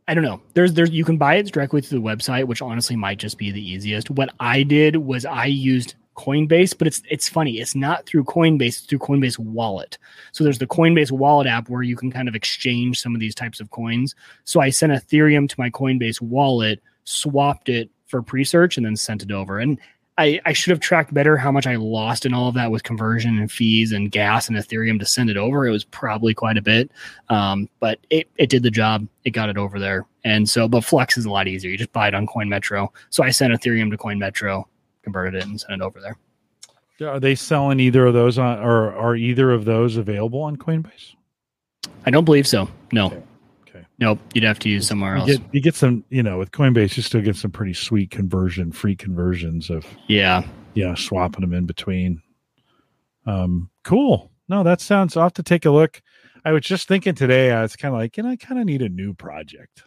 Speaker 2: I don't know. There's there's you can buy it directly through the website, which honestly might just be the easiest. What I did was I used Coinbase, but it's it's funny. It's not through Coinbase, it's through Coinbase Wallet. So there's the Coinbase Wallet app where you can kind of exchange some of these types of coins. So I sent Ethereum to my Coinbase wallet, swapped it for Presearch, and then sent it over. And I, I should have tracked better how much I lost in all of that with conversion and fees and gas and Ethereum to send it over. It was probably quite a bit, um, but it, it did the job. It got it over there. And so, but Flux is a lot easier. You just buy it on CoinMetro. So I sent Ethereum to CoinMetro, converted it and sent it over there.
Speaker 1: Are they selling either of those on, or are either of those available on Coinbase?
Speaker 2: I don't believe so. No.
Speaker 1: Okay. Okay.
Speaker 2: Nope. You'd have to use somewhere
Speaker 1: You
Speaker 2: else.
Speaker 1: get, you get some, you know, with Coinbase, you still get some pretty sweet conversion, free conversions of,
Speaker 2: yeah.
Speaker 1: yeah, swapping them in between. Um, cool. No, that sounds. I'll have to take a look. I was just thinking today. I was kind of like, you know, I kind of need a new project.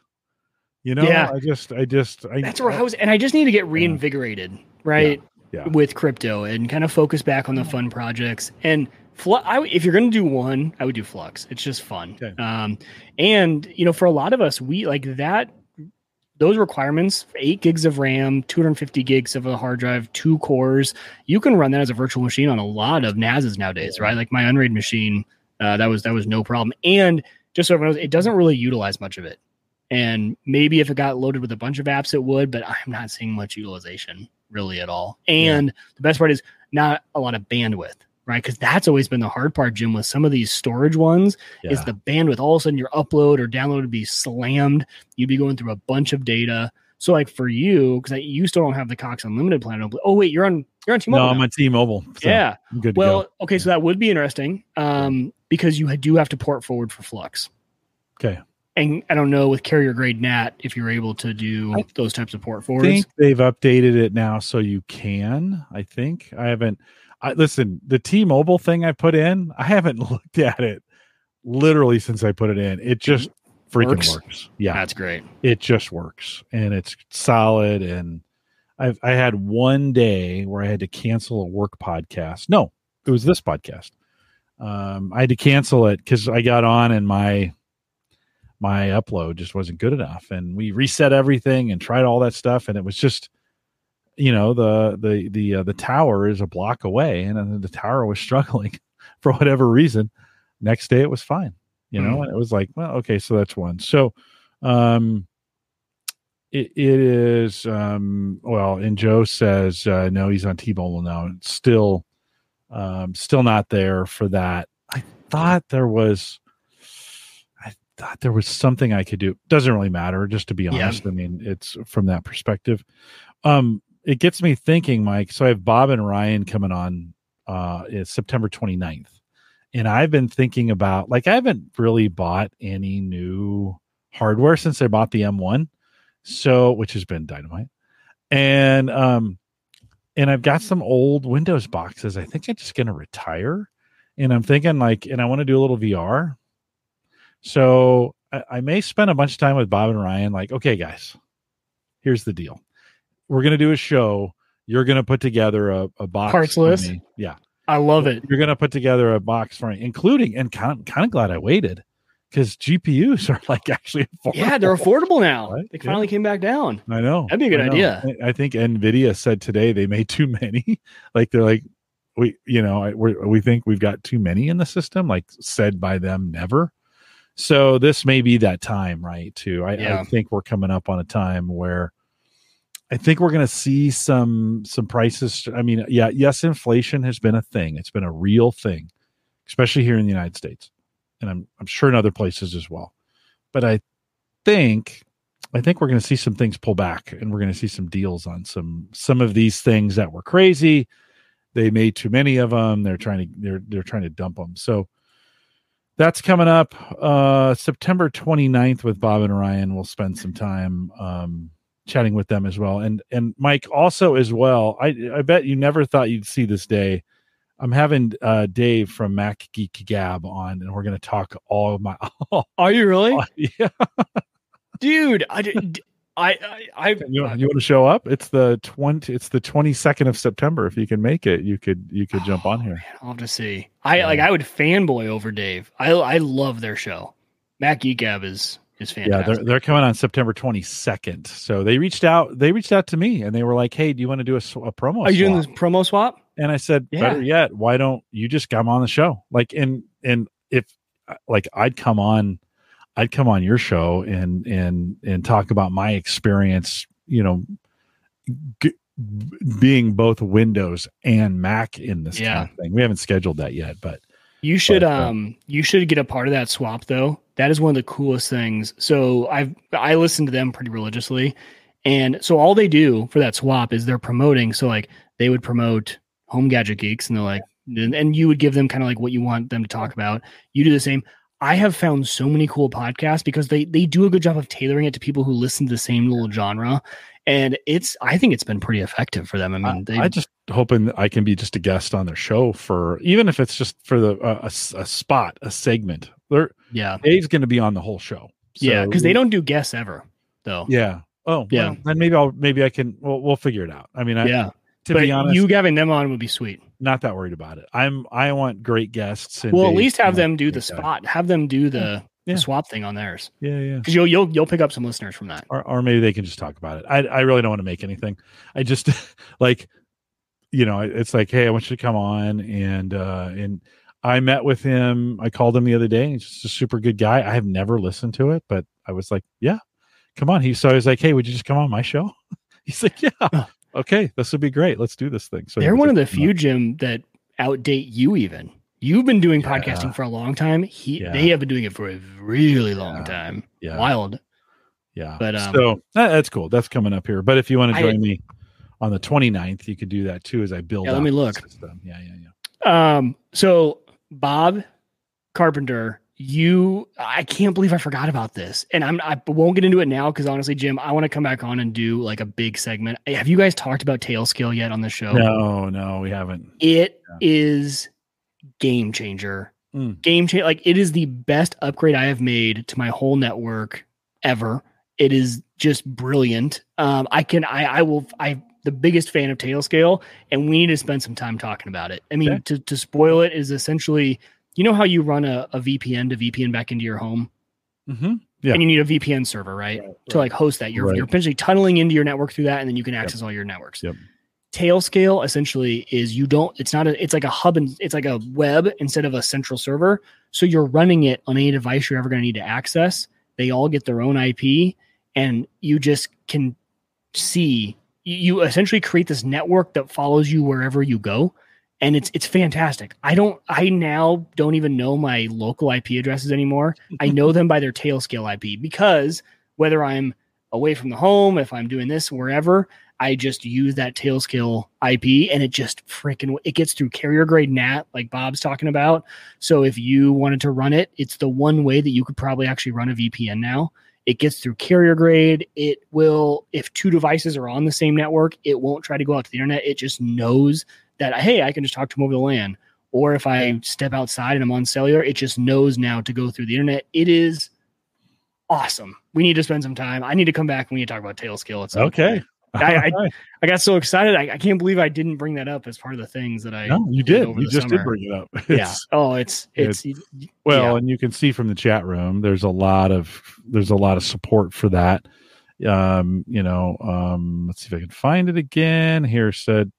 Speaker 1: You know,
Speaker 2: Yeah.
Speaker 1: I just, I just, I,
Speaker 2: That's where I was, and I just need to get reinvigorated, right?
Speaker 1: Yeah.
Speaker 2: With crypto and kind of focus back on the fun projects. And Flu- I, if you're going to do one, I would do Flux. It's just fun.
Speaker 1: Okay.
Speaker 2: Um, and you know, for a lot of us, we like that. Those requirements: eight gigs of RAM, 250 gigs of a hard drive, two cores. You can run that as a virtual machine on a lot of NASs nowadays, right? Like my Unraid machine, uh, that was that was no problem. And just so everyone knows, it doesn't really utilize much of it. And maybe if it got loaded with a bunch of apps, it would, but I'm not seeing much utilization really at all. And the best part is not a lot of bandwidth, right? Because that's always been the hard part, Jim, with some of these storage ones is the bandwidth. All of a sudden, your upload or download would be slammed. You'd be going through a bunch of data. So, like for you, because you still don't have the Cox Unlimited plan. I don't believe- Oh wait, you're on you're on T-Mobile.
Speaker 1: No,
Speaker 2: I'm
Speaker 1: on T-Mobile. so
Speaker 2: yeah.
Speaker 1: I'm good
Speaker 2: Well,
Speaker 1: go.
Speaker 2: okay, so that would be interesting um, because you do have to port forward for Flux.
Speaker 1: Okay.
Speaker 2: And I don't know with carrier grade NAT if you're able to do
Speaker 1: I
Speaker 2: those types of port
Speaker 1: I
Speaker 2: forwards.
Speaker 1: think they've updated it now so you can. I think I haven't. I listen. The T-Mobile thing I put in, I haven't looked at it literally since I put it in. It just freaking
Speaker 2: Works?
Speaker 1: works. Yeah,
Speaker 2: That's great.
Speaker 1: it just works and it's solid. And I've I had one day where I had to cancel a work podcast. No, it was this podcast. Um, I had to cancel it because I got on and my my upload just wasn't good enough and we reset everything and tried all that stuff and it was just you know the the the uh, the tower is a block away and the tower was struggling for whatever reason. Next day it was fine you know and it was like well okay so that's one. So um it, it is um well and joe says uh no he's on t-mobile now it's still um still not there for that. I thought there was thought there was something i could do. Doesn't really matter just to be
Speaker 2: Yeah.
Speaker 1: honest. I mean it's from that perspective. Um it gets me thinking mike. So i have bob and ryan coming on uh it's september 29th and i've been thinking about like i haven't really bought any new hardware since i bought the m1 so which has been dynamite. And um and i've got some old windows boxes. I think i'm just going to retire. And i'm thinking like and i want to do a little vr so I, I may spend a bunch of time with bob and ryan like okay guys here's the deal we're going to do a show you're going to put together a, a box
Speaker 2: Parts list?
Speaker 1: me. yeah
Speaker 2: I love it.
Speaker 1: you're going to put together a box for me including and kind of, kind of glad i waited because gpus are like actually affordable.
Speaker 2: Yeah, they're
Speaker 1: affordable.
Speaker 2: now.
Speaker 1: Right?
Speaker 2: They finally came back down.
Speaker 1: I know.
Speaker 2: That'd be a good
Speaker 1: I
Speaker 2: idea.
Speaker 1: I- I think Nvidia said today they made too many. like they're like, we, you know, we we think we've got too many in the system. Like said by them, never. So this may be that time, right? Too. I, I think we're coming up on a time where I think we're going to see some some prices. I mean, yeah, yes, inflation has been a thing. It's been a real thing, especially here in the United States, and I'm I'm sure in other places as well. But I think I think we're going to see some things pull back, and we're going to see some deals on some some of these things that were crazy. They made too many of them. They're trying to they're they're trying to dump them. So that's coming up uh September 29th with Bob and Ryan. We'll spend some time um chatting with them as well. And and Mike also as well. I I bet you never thought you'd see this day. I'm having uh Dave from Mac Geek Gab on and we're going to talk all of my
Speaker 2: Are you really,
Speaker 1: yeah.
Speaker 2: dude? I did. I I, I
Speaker 1: You, you want to show up? It's the 20 it's the 22nd of September if you can make it. You could you could jump on oh, here.
Speaker 2: I'll have to see. I
Speaker 1: Yeah.
Speaker 2: like. I would fanboy over Dave. I I love their show. Mac Gab is is
Speaker 1: Yeah, they're they're coming on September 22nd. So they reached out they reached out to me and they were like, "Hey, do you want to do a, a promo?"
Speaker 2: Are you doing
Speaker 1: swap?"
Speaker 2: this promo swap?
Speaker 1: And I said,
Speaker 2: Yeah.
Speaker 1: "Better yet, why don't you just come on the show?" Like and and if like I'd come on I'd come on your show and and and talk about my experience, you know, g- being both Windows and Mac in this
Speaker 2: Yeah.
Speaker 1: kind of thing. We haven't scheduled that yet, but
Speaker 2: You should
Speaker 1: But, uh,
Speaker 2: um you should get a part of that swap though. That is one of the coolest things. So I've I listen to them pretty religiously And so all they do for that swap is they're promoting. So like they would promote Home Gadget Geeks, and they're like, and, and you would give them kind of like what you want them to talk about. You do the same. I have found so many cool podcasts because they they do a good job of tailoring it to people who listen to the same little genre, and it's I think it's been pretty effective for them. I mean, they,
Speaker 1: I just hoping that I can be just a guest on their show for even if it's just for the uh, a, a spot, a segment. They're
Speaker 2: yeah,
Speaker 1: Dave's going to be on the whole show.
Speaker 2: yeah, because they don't do guests ever though.
Speaker 1: Yeah. Oh,
Speaker 2: Yeah.
Speaker 1: yeah. then maybe I'll maybe I can. Well, we'll figure it out. I mean, I,
Speaker 2: yeah,
Speaker 1: to
Speaker 2: but
Speaker 1: be honest,
Speaker 2: you having them on would be sweet.
Speaker 1: not that worried about it. I'm. I want great guests. And
Speaker 2: Well, at least have them do the spot. Have them do the,
Speaker 1: Yeah.
Speaker 2: the swap thing on theirs
Speaker 1: Yeah, yeah.
Speaker 2: because you'll you'll you'll pick up some listeners from that.
Speaker 1: Or, or maybe they can just talk about it. I, I really don't want to make anything. I just like, you know, it's like, hey, I want you to come on, and uh and I met with him. I called him the other day. He's just a super good guy. I have never listened to it, but I was like, yeah, come on. He so I was like, hey, would you just come on my show? He's like, yeah, okay, this would be great. Let's do this thing. So
Speaker 2: They're one of the few Jim that outdate you. Even you've been doing
Speaker 1: Yeah.
Speaker 2: podcasting for a long time. He
Speaker 1: Yeah.
Speaker 2: they have been doing it for a really long
Speaker 1: Yeah.
Speaker 2: time.
Speaker 1: Yeah,
Speaker 2: Wild.
Speaker 1: yeah.
Speaker 2: But, um,
Speaker 1: so that, that's cool. That's coming up here. But if you want to
Speaker 2: I-
Speaker 1: join me on the 29th, you could do that too. As I build.
Speaker 2: Yeah, let me look.
Speaker 1: system. Yeah, yeah, yeah.
Speaker 2: Um. So Bob Carpenter, you I can't believe I forgot about this, and I'm I won't get into it now because honestly, Jim, I want to come back on and do like a big segment. Have you guys talked about Tailscale yet on the show?
Speaker 1: No, no, we haven't.
Speaker 2: It is game changer.
Speaker 1: Mm.
Speaker 2: Game changer. Like it is the best upgrade I have made to my whole network ever. It is just brilliant. Um, I can, I, I will, I the biggest fan of Tailscale, and we need to spend some time talking about it. I mean,
Speaker 1: Okay.
Speaker 2: to to spoil it is essentially, you know how you run a, a VPN to VPN back into your home,
Speaker 1: Mm-hmm. Yeah.
Speaker 2: and you need a VPN server, right, to like host that. You're
Speaker 1: Right.
Speaker 2: you're essentially tunneling into your network through that, and then you can access all your networks.
Speaker 1: Yep.
Speaker 2: Tailscale essentially is you don't. It's not a. It's like a hub and it's like a web instead of a central server. So you're running it on any device you're ever going to need to access. They all get their own IP, and you just can see. You, you essentially create this network that follows you wherever you go, and it's it's fantastic. I don't. I now don't even know my local IP addresses anymore. I know them by their Tailscale IP because whether I'm away from the home, if I'm doing this wherever, I just use that Tailscale IP and it just freaking it gets through carrier grade NAT like Bob's talking about. So if you wanted to run it, it's the one way that you could probably actually run a VPN now. It gets through carrier grade. It will, if two devices are on the same network, it won't try to go out to the internet. It just knows that hey, I can just talk to them over the LAN. Or if I step outside and I'm on cellular, it just knows now to go through the internet. It is awesome. We need to spend some time. I need to come back and we need to talk about Tailscale. At some
Speaker 1: Okay.
Speaker 2: I- I- I got so excited. I, I can't believe I didn't bring that up as part of the things that I.
Speaker 1: no, you
Speaker 2: did
Speaker 1: You just
Speaker 2: summer.
Speaker 1: did bring it up.
Speaker 2: yeah.
Speaker 1: It's-
Speaker 2: Oh, it's it's,
Speaker 1: well,
Speaker 2: yeah.
Speaker 1: and you can see from the chat room, there's a lot of there's a lot of support for that. Um, you know, um, let's see if I can find it again. Here said,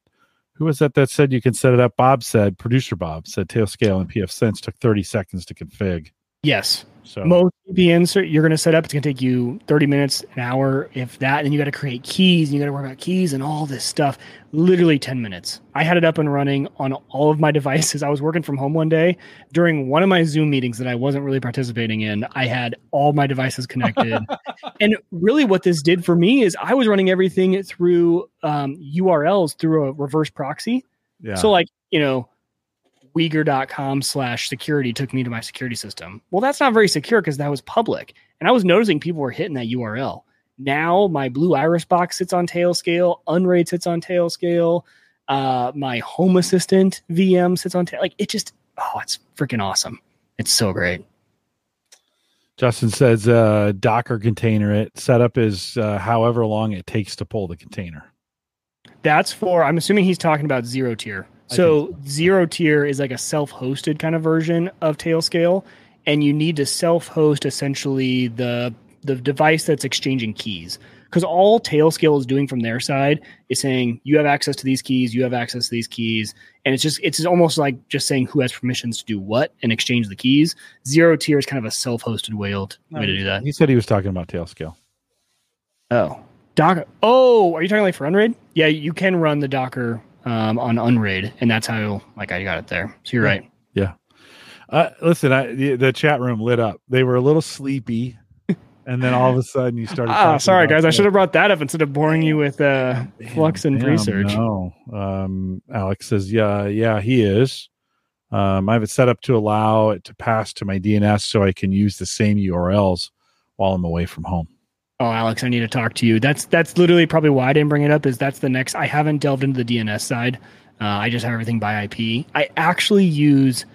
Speaker 1: who was that that said you can set it up? Bob said, producer Bob said, Tailscale and pfSense took 30 seconds to config.
Speaker 2: Yes.
Speaker 1: So
Speaker 2: Most VPNs you're going to set up. It's going to take you 30 minutes, an hour, if that. And then you got to create keys. And you got to worry about keys and all this stuff. Literally 10 minutes. I had it up and running on all of my devices. I was working from home one day during one of my Zoom meetings that I wasn't really participating in. I had all my devices connected. and really, what this did for me is I was running everything through um, URLs through a reverse proxy.
Speaker 1: yeah.
Speaker 2: So like, you know, Uyghur.com slash security took me to my security system. Well, that's not very secure because that was public. And I was noticing people were hitting that URL. Now my blue iris box sits on Tailscale, Unraid sits on Tailscale, uh, my home assistant VM sits on tail. Like it just oh, it's freaking awesome. It's so great.
Speaker 1: Justin says uh, Docker container it. Setup is uh, however long it takes to pull the container.
Speaker 2: That's for I'm assuming he's talking about ZeroTier.
Speaker 1: I
Speaker 2: So ZeroTier is like a self-hosted kind of version of Tailscale, and you need to self-host essentially the the device that's exchanging keys. Because all Tailscale is doing from their side is saying you have access to these keys, you have access to these keys, and it's just it's almost like just saying who has permissions to do what and exchange the keys. ZeroTier is kind of a self-hosted way, to- way to do that.
Speaker 1: He said he was talking about Tailscale.
Speaker 2: Oh, Docker. Oh, are you talking like for Unraid? Yeah, you can run the Docker um, on Unraid, and that's how like I got it there. So you're
Speaker 1: Yeah.
Speaker 2: right. Yeah.
Speaker 1: Uh, listen, I, the, the chat room lit up. They were a little sleepy. and then all of a sudden you started.
Speaker 2: Ah, sorry guys, I should have brought that up instead of boring you with uh, flux and
Speaker 1: Damn,
Speaker 2: research.
Speaker 1: No, um, Alex says, yeah, yeah, he is. Um, I have it set up to allow it to pass to my DNS so I can use the same URLs while I'm away from home.
Speaker 2: Oh, Alex, I need to talk to you. That's that's literally probably why I didn't bring it up. Is that's the next? I haven't delved into the DNS side. Uh, I just have everything by IP. I actually use,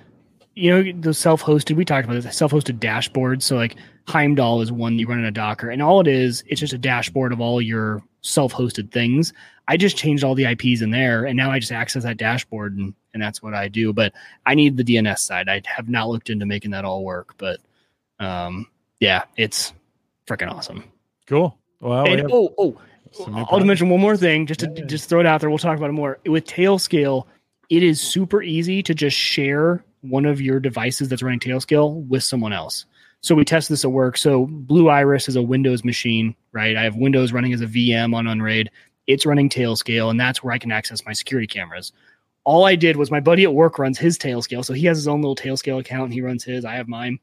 Speaker 2: you know, the self-hosted. We talked about this self-hosted dashboard So like Heimdall is one you run in a Docker, and all it is, it's just a dashboard of all your self-hosted things. I just changed all the IPs in there, and now I just access that dashboard, and and that's what I do. But I need the DNS side. I have not looked into making that all work, but um, yeah, it's freaking awesome.
Speaker 1: Cool. Well, we
Speaker 2: And
Speaker 1: have
Speaker 2: oh, oh, I'll mention one more thing, just to
Speaker 1: Yeah,
Speaker 2: just throw it out there. We'll talk about it more. With Tailscale, it is super easy to just share one of your devices that's running Tailscale with someone else. So we test this at work. So Blue Iris is a Windows machine, right? I have Windows running as a VM on Unraid. It's running Tailscale, and that's where I can access my security cameras. All I did was my buddy at work runs his Tailscale, so he has his own little Tailscale account. And he runs his. I have mine.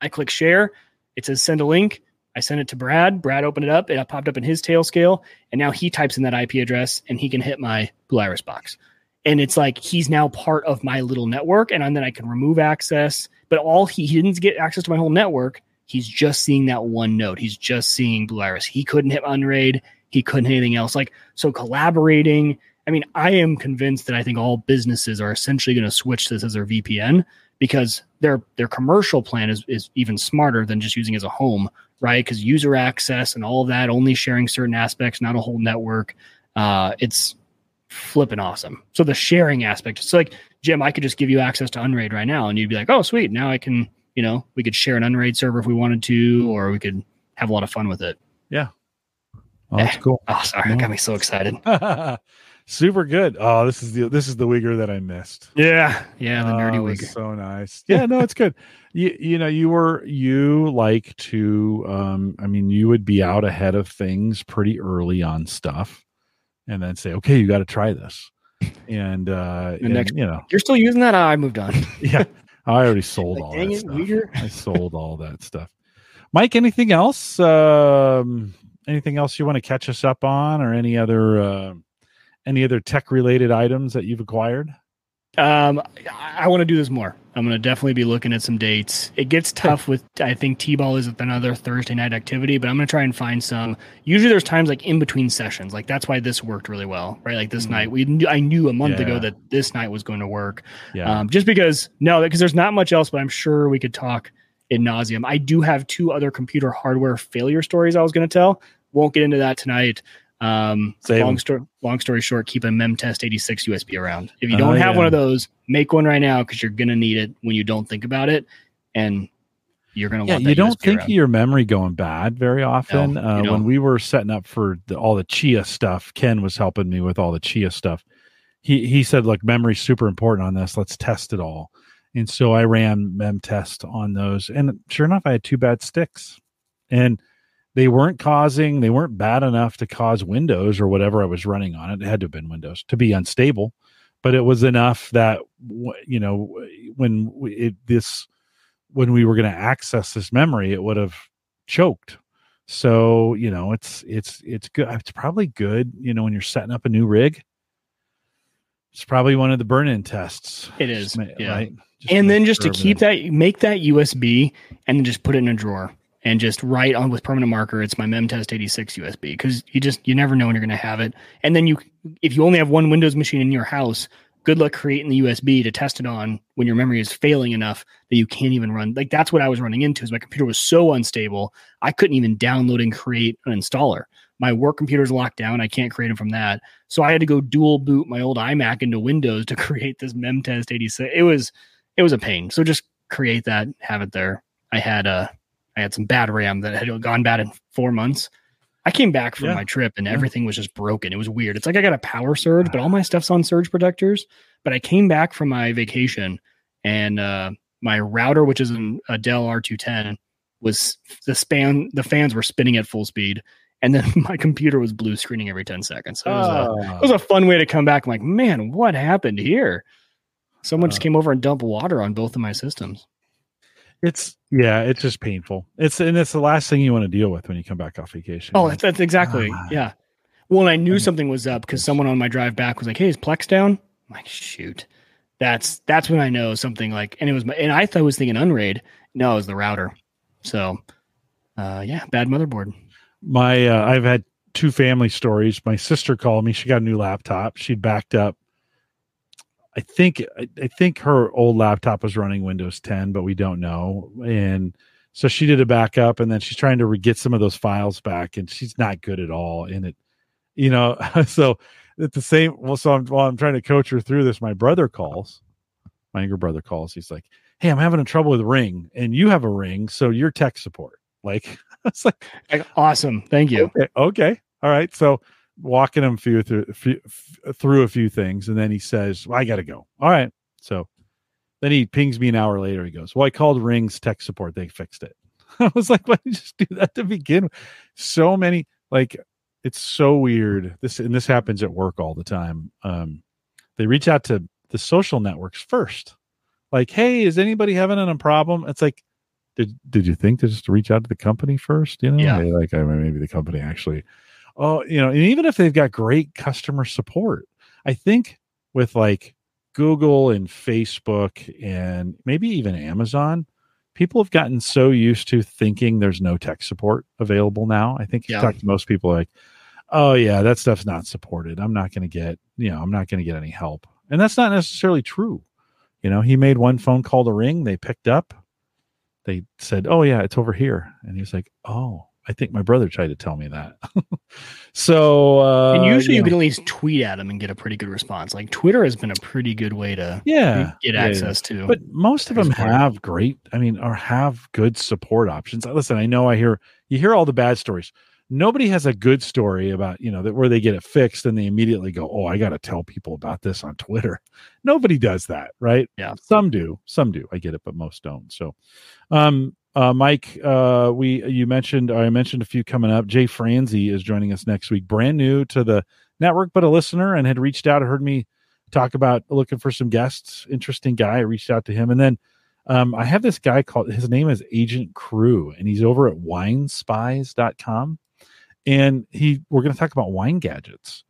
Speaker 2: I click share. It says send a link. I sent it to Brad. Brad opened it up. It popped up in his Tailscale. and now he types in that IP address, and he can hit my Blue Iris box. And it's like he's now part of my little network, and then I can remove access. But all he, he didn't get access to my whole network. He's just seeing that one node. He's just seeing Blue Iris. He couldn't hit Unraid. He couldn't hit anything else. Like so, collaborating. I mean, I am convinced that I think all businesses are essentially going to switch this as their VPN because their their commercial plan is is even smarter than just using as a home, right? Because user access and all of that, only sharing certain aspects, not a whole network. Uh, it's flipping awesome. So the sharing aspect, it's like Jim, I could just give you access to Unraid right now, and you'd be like, oh, sweet, now I can, you know, we could share an Unraid server if we wanted to, or we could have a lot of fun with it.
Speaker 1: Oh, that's cool.
Speaker 2: Oh, sorry, that got me so excited.
Speaker 1: Super good. Oh, this is the this is the Uyghur that I missed.
Speaker 2: Yeah, yeah, the nerdy
Speaker 1: Oh, it was
Speaker 2: wig.
Speaker 1: So nice. Yeah, no, it's good. You you know, you were you like to um I mean, you would be out ahead of things pretty early on stuff and then say, "Okay, you got to try this." And uh and,
Speaker 2: next-
Speaker 1: you know,
Speaker 2: You're still using that? I moved on.
Speaker 1: yeah, I already sold
Speaker 2: Like,
Speaker 1: all that
Speaker 2: it,
Speaker 1: stuff.
Speaker 2: Uyghur.
Speaker 1: I sold all that stuff. Mike, anything else? Um anything else you want to catch us up on or any other uh, any other tech related items that you've acquired?
Speaker 2: Um, I, I want to do this more. I'm going to definitely be looking at some dates. It gets tough with, I think T-ball is another Thursday night activity, but I'm going to try and find some. Usually there's times like in between sessions. Like that's why this worked really well, right? Like this
Speaker 1: Mhm.
Speaker 2: night, we knew, I knew a month
Speaker 1: Yeah.
Speaker 2: ago that this night was going to work.
Speaker 1: Yeah.
Speaker 2: Um, just because, no, because there's not much else, but I'm sure we could talk in nauseum. I do have two other computer hardware failure stories I was going to tell. Won't get into that tonight. Um,
Speaker 1: Save
Speaker 2: long story, long story short, keep a Memtest 86 USB around. If you
Speaker 1: Oh,
Speaker 2: don't have
Speaker 1: yeah.
Speaker 2: one of those, make one right now because you're going to need it when you don't think about it. And you're going to
Speaker 1: yeah, you don't
Speaker 2: USB
Speaker 1: think
Speaker 2: around.
Speaker 1: of your memory going bad very often.
Speaker 2: No,
Speaker 1: uh, when we were setting up for the, all the Chia stuff, Ken was helping me with all the Chia stuff. He he said, "Look, memory's super important on this. Let's test it all." And so I ran Memtest on those, and sure enough, I had two bad sticks, and they weren't causing, they weren't bad enough to cause Windows or whatever I was running on it. It had to have been Windows to be unstable, but it was enough that you know when we, it, this when we were going to access this memory, it would have choked. So you know, it's it's it's good. It's probably good. You know, when you're setting up a new rig, it's probably one of the burn-in tests.
Speaker 2: it is
Speaker 1: Just
Speaker 2: yeah.
Speaker 1: right?
Speaker 2: And then just
Speaker 1: sure
Speaker 2: to keep that, make that USB and then just put it in a drawer and just write on with permanent marker. It's my Memtest 86 USB because you just you never know when you're going to have it. And then you, if you only have one Windows machine in your house, good luck creating the USB to test it on when your memory is failing enough that you can't even run. Like that's what I was running into. Is my computer was so unstable, I couldn't even download and create an installer. My work computer's locked down. I can't create them from that. So I had to go dual boot my old iMac into Windows to create this Memtest 86. It was it was a pain. So just create that, have it there. I had uh I had some bad RAM that had gone bad in four months. I came back from
Speaker 1: Yeah.
Speaker 2: my trip and
Speaker 1: Yeah.
Speaker 2: everything was just broken. It was weird. It's like I got a power surge, but all my stuff's on surge protectors. But I came back from my vacation and uh my router, which is an, a Dell R210, was the span the fans were spinning at full speed. And then my computer was blue screening every 10 seconds. So it was, a, it was a fun way to come back. I'm like, man, what happened here? Someone just
Speaker 1: Uh,
Speaker 2: came over and dumped water on both of my systems.
Speaker 1: It's yeah, it's just painful. It's and it's the last thing you want to deal with when you come back off vacation.
Speaker 2: Oh, that's, that's exactly ah. yeah. Well, I knew something was up because someone on my drive back was like, "Hey, is Plex down?" I'm like, "Shoot." That's that's when I know something like, and it was my, and I thought I was thinking Unraid. No, it was the router. So, uh, yeah, bad motherboard.
Speaker 1: My uh, I've had two family stories. My sister called me. She got a new laptop. She'd backed up I think I think her old laptop was running Windows 10, but we don't know. And so she did a backup, and then she's trying to get some of those files back, and she's not good at all in it. You know, so at the same well, so I'm, while I'm trying to coach her through this, my brother calls. My younger brother calls. He's like, "Hey, I'm having a trouble with Ring, and you have a Ring, so you're tech support." Like, it's like
Speaker 2: awesome. Thank you.
Speaker 1: Okay, okay. all right. So walking him through through, through a few things, and then he says, well, "I got to go." All right, so then he pings me an hour later. He goes, "Well, I called Rings tech support. They fixed it." I was like, "Why did you just do that to begin?" with? So many like it's so weird. This and this happens at work all the time. Um, they reach out to the social networks first, like, "Hey, is anybody having a problem?" It's like, did did you think to just reach out to the company first? You know,
Speaker 2: yeah.
Speaker 1: like I mean, maybe the company actually oh, you know, and even if they've got great customer support, I think with like Google and Facebook and maybe even Amazon, people have gotten so used to thinking there's no tech support available now. I think you yeah. talk to most people like, oh yeah, that stuff's not supported. I'm not going to get, you know, I'm not going to get any help. And that's not necessarily true. You know, he made one phone call to Ring, they picked up, they said, "Oh yeah, it's over here," and he's like, "Oh, I think my brother tried to tell me that. so, uh,
Speaker 2: and usually you, know, can at least tweet at them and get a pretty good response. Like Twitter has been a pretty good way to
Speaker 1: yeah
Speaker 2: get
Speaker 1: yeah,
Speaker 2: access yeah. to.
Speaker 1: But most of them have great, I mean, or have good support options. Listen, I know I hear you hear all the bad stories. Nobody has a good story about you know that where they get it fixed and they immediately go, oh, I got to tell people about this on Twitter. Nobody does that, right?
Speaker 2: Yeah,
Speaker 1: some do, some do. I get it, but most don't. So, um, uh, Mike, uh, we you mentioned I mentioned a few coming up. Jay Franzi is joining us next week, brand new to the network, but a listener and had reached out, heard me talk about looking for some guests. Interesting guy. I reached out to him, and then um, I have this guy called his name is Agent Crew, and he's over at WineSpies.com, and he we're going to talk about wine gadgets,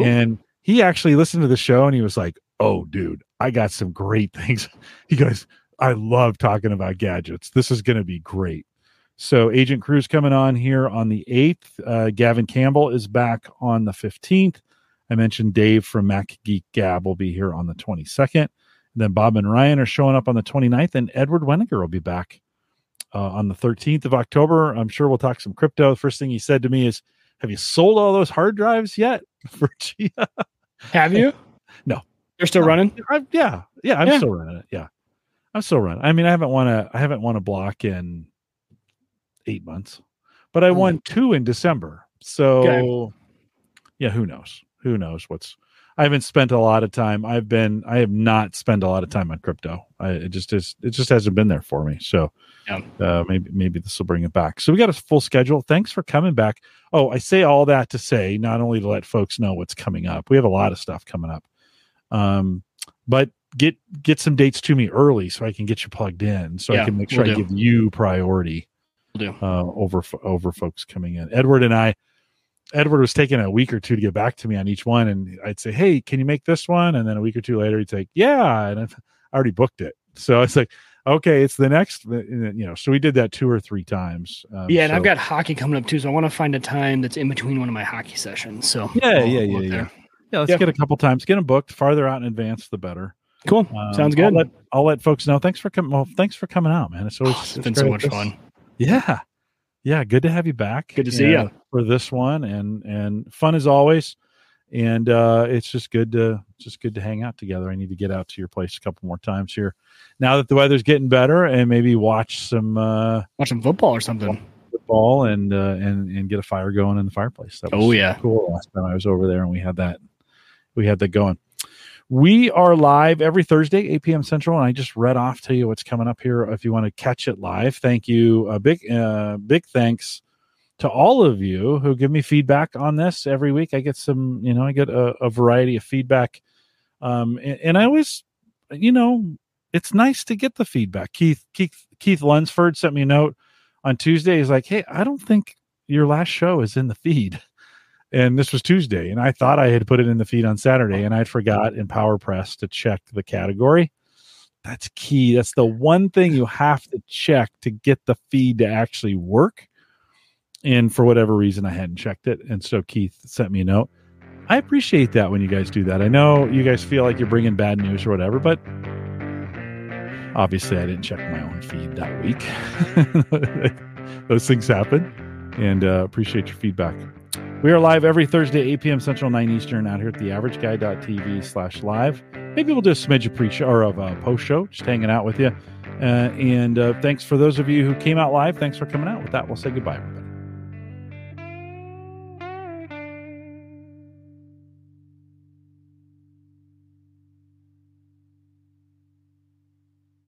Speaker 1: Ooh. and he actually listened to the show and he was like, "Oh, dude, I got some great things." He goes I love talking about gadgets. This is going to be great. So, Agent Crew's coming on here on the 8th. Uh, Gavin Campbell is back on the 15th. I mentioned Dave from Mac Geek Gab will be here on the 22nd. And then Bob and Ryan are showing up on the 29th, and Edward Weniger will be back uh, on the 13th of October. I'm sure we'll talk some crypto. The first thing he said to me is, Have you sold all those hard drives yet for Chia?
Speaker 2: Have you?
Speaker 1: no.
Speaker 2: You're still running?
Speaker 1: I, yeah. Yeah. I'm yeah. still running it. Yeah. I'm still running. I mean, I haven't won a I haven't won a block in eight months, but I mm. won two in December. So okay. yeah, who knows? Who knows what's I haven't spent a lot of time. I've been I have not spent a lot of time on crypto. I it just is it just hasn't been there for me. So yeah. uh, maybe maybe this will bring it back. So we got a full schedule. Thanks for coming back. Oh, I say all that to say not only to let folks know what's coming up. We have a lot of stuff coming up. Um, but get get some dates to me early so I can get you plugged in, so yeah, I can make sure we'll I give you priority
Speaker 2: we'll
Speaker 1: uh, over over folks coming in. Edward and I, Edward was taking a week or two to get back to me on each one, and I'd say, "Hey, can you make this one?" And then a week or two later, he'd say, "Yeah," and I've, I already booked it. So it's like, okay, it's the next, you know. So we did that two or three times.
Speaker 2: Um, yeah, and so, I've got hockey coming up too, so I want to find a time that's in between one of my hockey sessions. So
Speaker 1: yeah, I'll, yeah, yeah, yeah. Yeah, let's get a couple times. Get them booked. Farther out in advance, the better.
Speaker 2: Cool. Um, Sounds good.
Speaker 1: I'll let, I'll let, folks know. Thanks for coming. Well, thanks for coming out, man. It's always
Speaker 2: oh, it's been so much fun.
Speaker 1: Yeah. Yeah. Good to have you back.
Speaker 2: Good to see you
Speaker 1: for this one and, and fun as always. And, uh, it's just good to, just good to hang out together. I need to get out to your place a couple more times here now that the weather's getting better and maybe watch some, uh,
Speaker 2: watch some football or something.
Speaker 1: Football and, uh, and, and get a fire going in the fireplace.
Speaker 2: That was oh, yeah.
Speaker 1: Cool. Last time I was over there and we had that, we had that going. We are live every Thursday, 8 p.m. Central, and I just read off to you what's coming up here. If you want to catch it live, thank you. A big, uh, big thanks to all of you who give me feedback on this every week. I get some, you know, I get a, a variety of feedback, um, and, and I always, you know, it's nice to get the feedback. Keith Keith Keith Lunsford sent me a note on Tuesday. He's like, "Hey, I don't think your last show is in the feed." And this was Tuesday, and I thought I had put it in the feed on Saturday, and I forgot in PowerPress to check the category. That's key. That's the one thing you have to check to get the feed to actually work. And for whatever reason, I hadn't checked it, and so Keith sent me a note. I appreciate that when you guys do that. I know you guys feel like you're bringing bad news or whatever, but obviously I didn't check my own feed that week. Those things happen, and uh, appreciate your feedback. We are live every Thursday, 8 p.m. Central, 9 Eastern, out here at theaverageguy.tv slash live. Maybe we'll do a smidge of pre-show or of a post-show, just hanging out with you. Uh, and uh, thanks for those of you who came out live. Thanks for coming out. With that, we'll say goodbye, everybody.